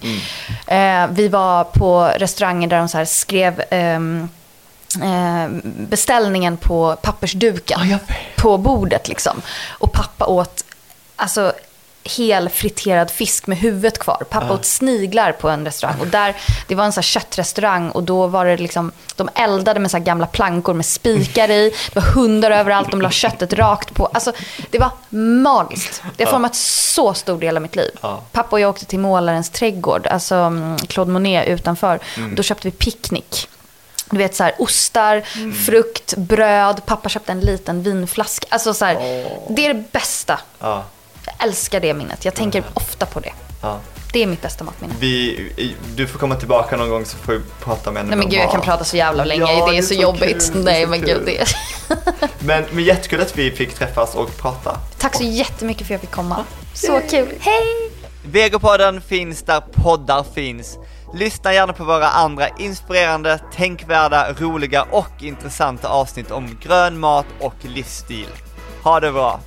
[SPEAKER 2] Eh, vi var på restauranger där de så skrev eh, beställningen på pappersduken
[SPEAKER 1] vet.
[SPEAKER 2] på bordet liksom. Och pappa åt alltså hel friterad fisk med huvudet kvar. Pappa åt sniglar på en restaurang. Och där, det var en sån här köttrestaurang och då var det liksom, de eldade med så här gamla plankor med spikar i. Det var hundar överallt, de la köttet rakt på. Alltså, det var magiskt. Det har format så stor del av mitt liv.
[SPEAKER 1] Ja.
[SPEAKER 2] Pappa och jag åkte till målarens trädgård, alltså mm, Claude Monet utanför. Då köpte vi picknick. Du vet så här, ostar, frukt, bröd. Pappa köpte en liten vinflaska. Alltså så här, det är det bästa.
[SPEAKER 1] Ja,
[SPEAKER 2] Jag älskar det minnet. Jag tänker ofta på det.
[SPEAKER 1] ja.
[SPEAKER 2] Det är mitt bästa matminne.
[SPEAKER 1] Vi, du får komma tillbaka någon gång så får vi prata med
[SPEAKER 2] Nej men gud, jag kan prata så jävla länge.
[SPEAKER 1] Ja,
[SPEAKER 2] det är så,
[SPEAKER 1] så
[SPEAKER 2] jobbigt.
[SPEAKER 1] kul, det
[SPEAKER 2] Nej
[SPEAKER 1] så
[SPEAKER 2] men gud, det är...
[SPEAKER 1] Men, men jättekul att vi fick träffas och prata.
[SPEAKER 2] Tack så jättemycket för att jag fick komma. Så kul. Hej!
[SPEAKER 1] Vegopodden finns där poddar finns. Lyssna gärna på våra andra inspirerande, tänkvärda, roliga och intressanta avsnitt om grön mat och livsstil. Ha det bra!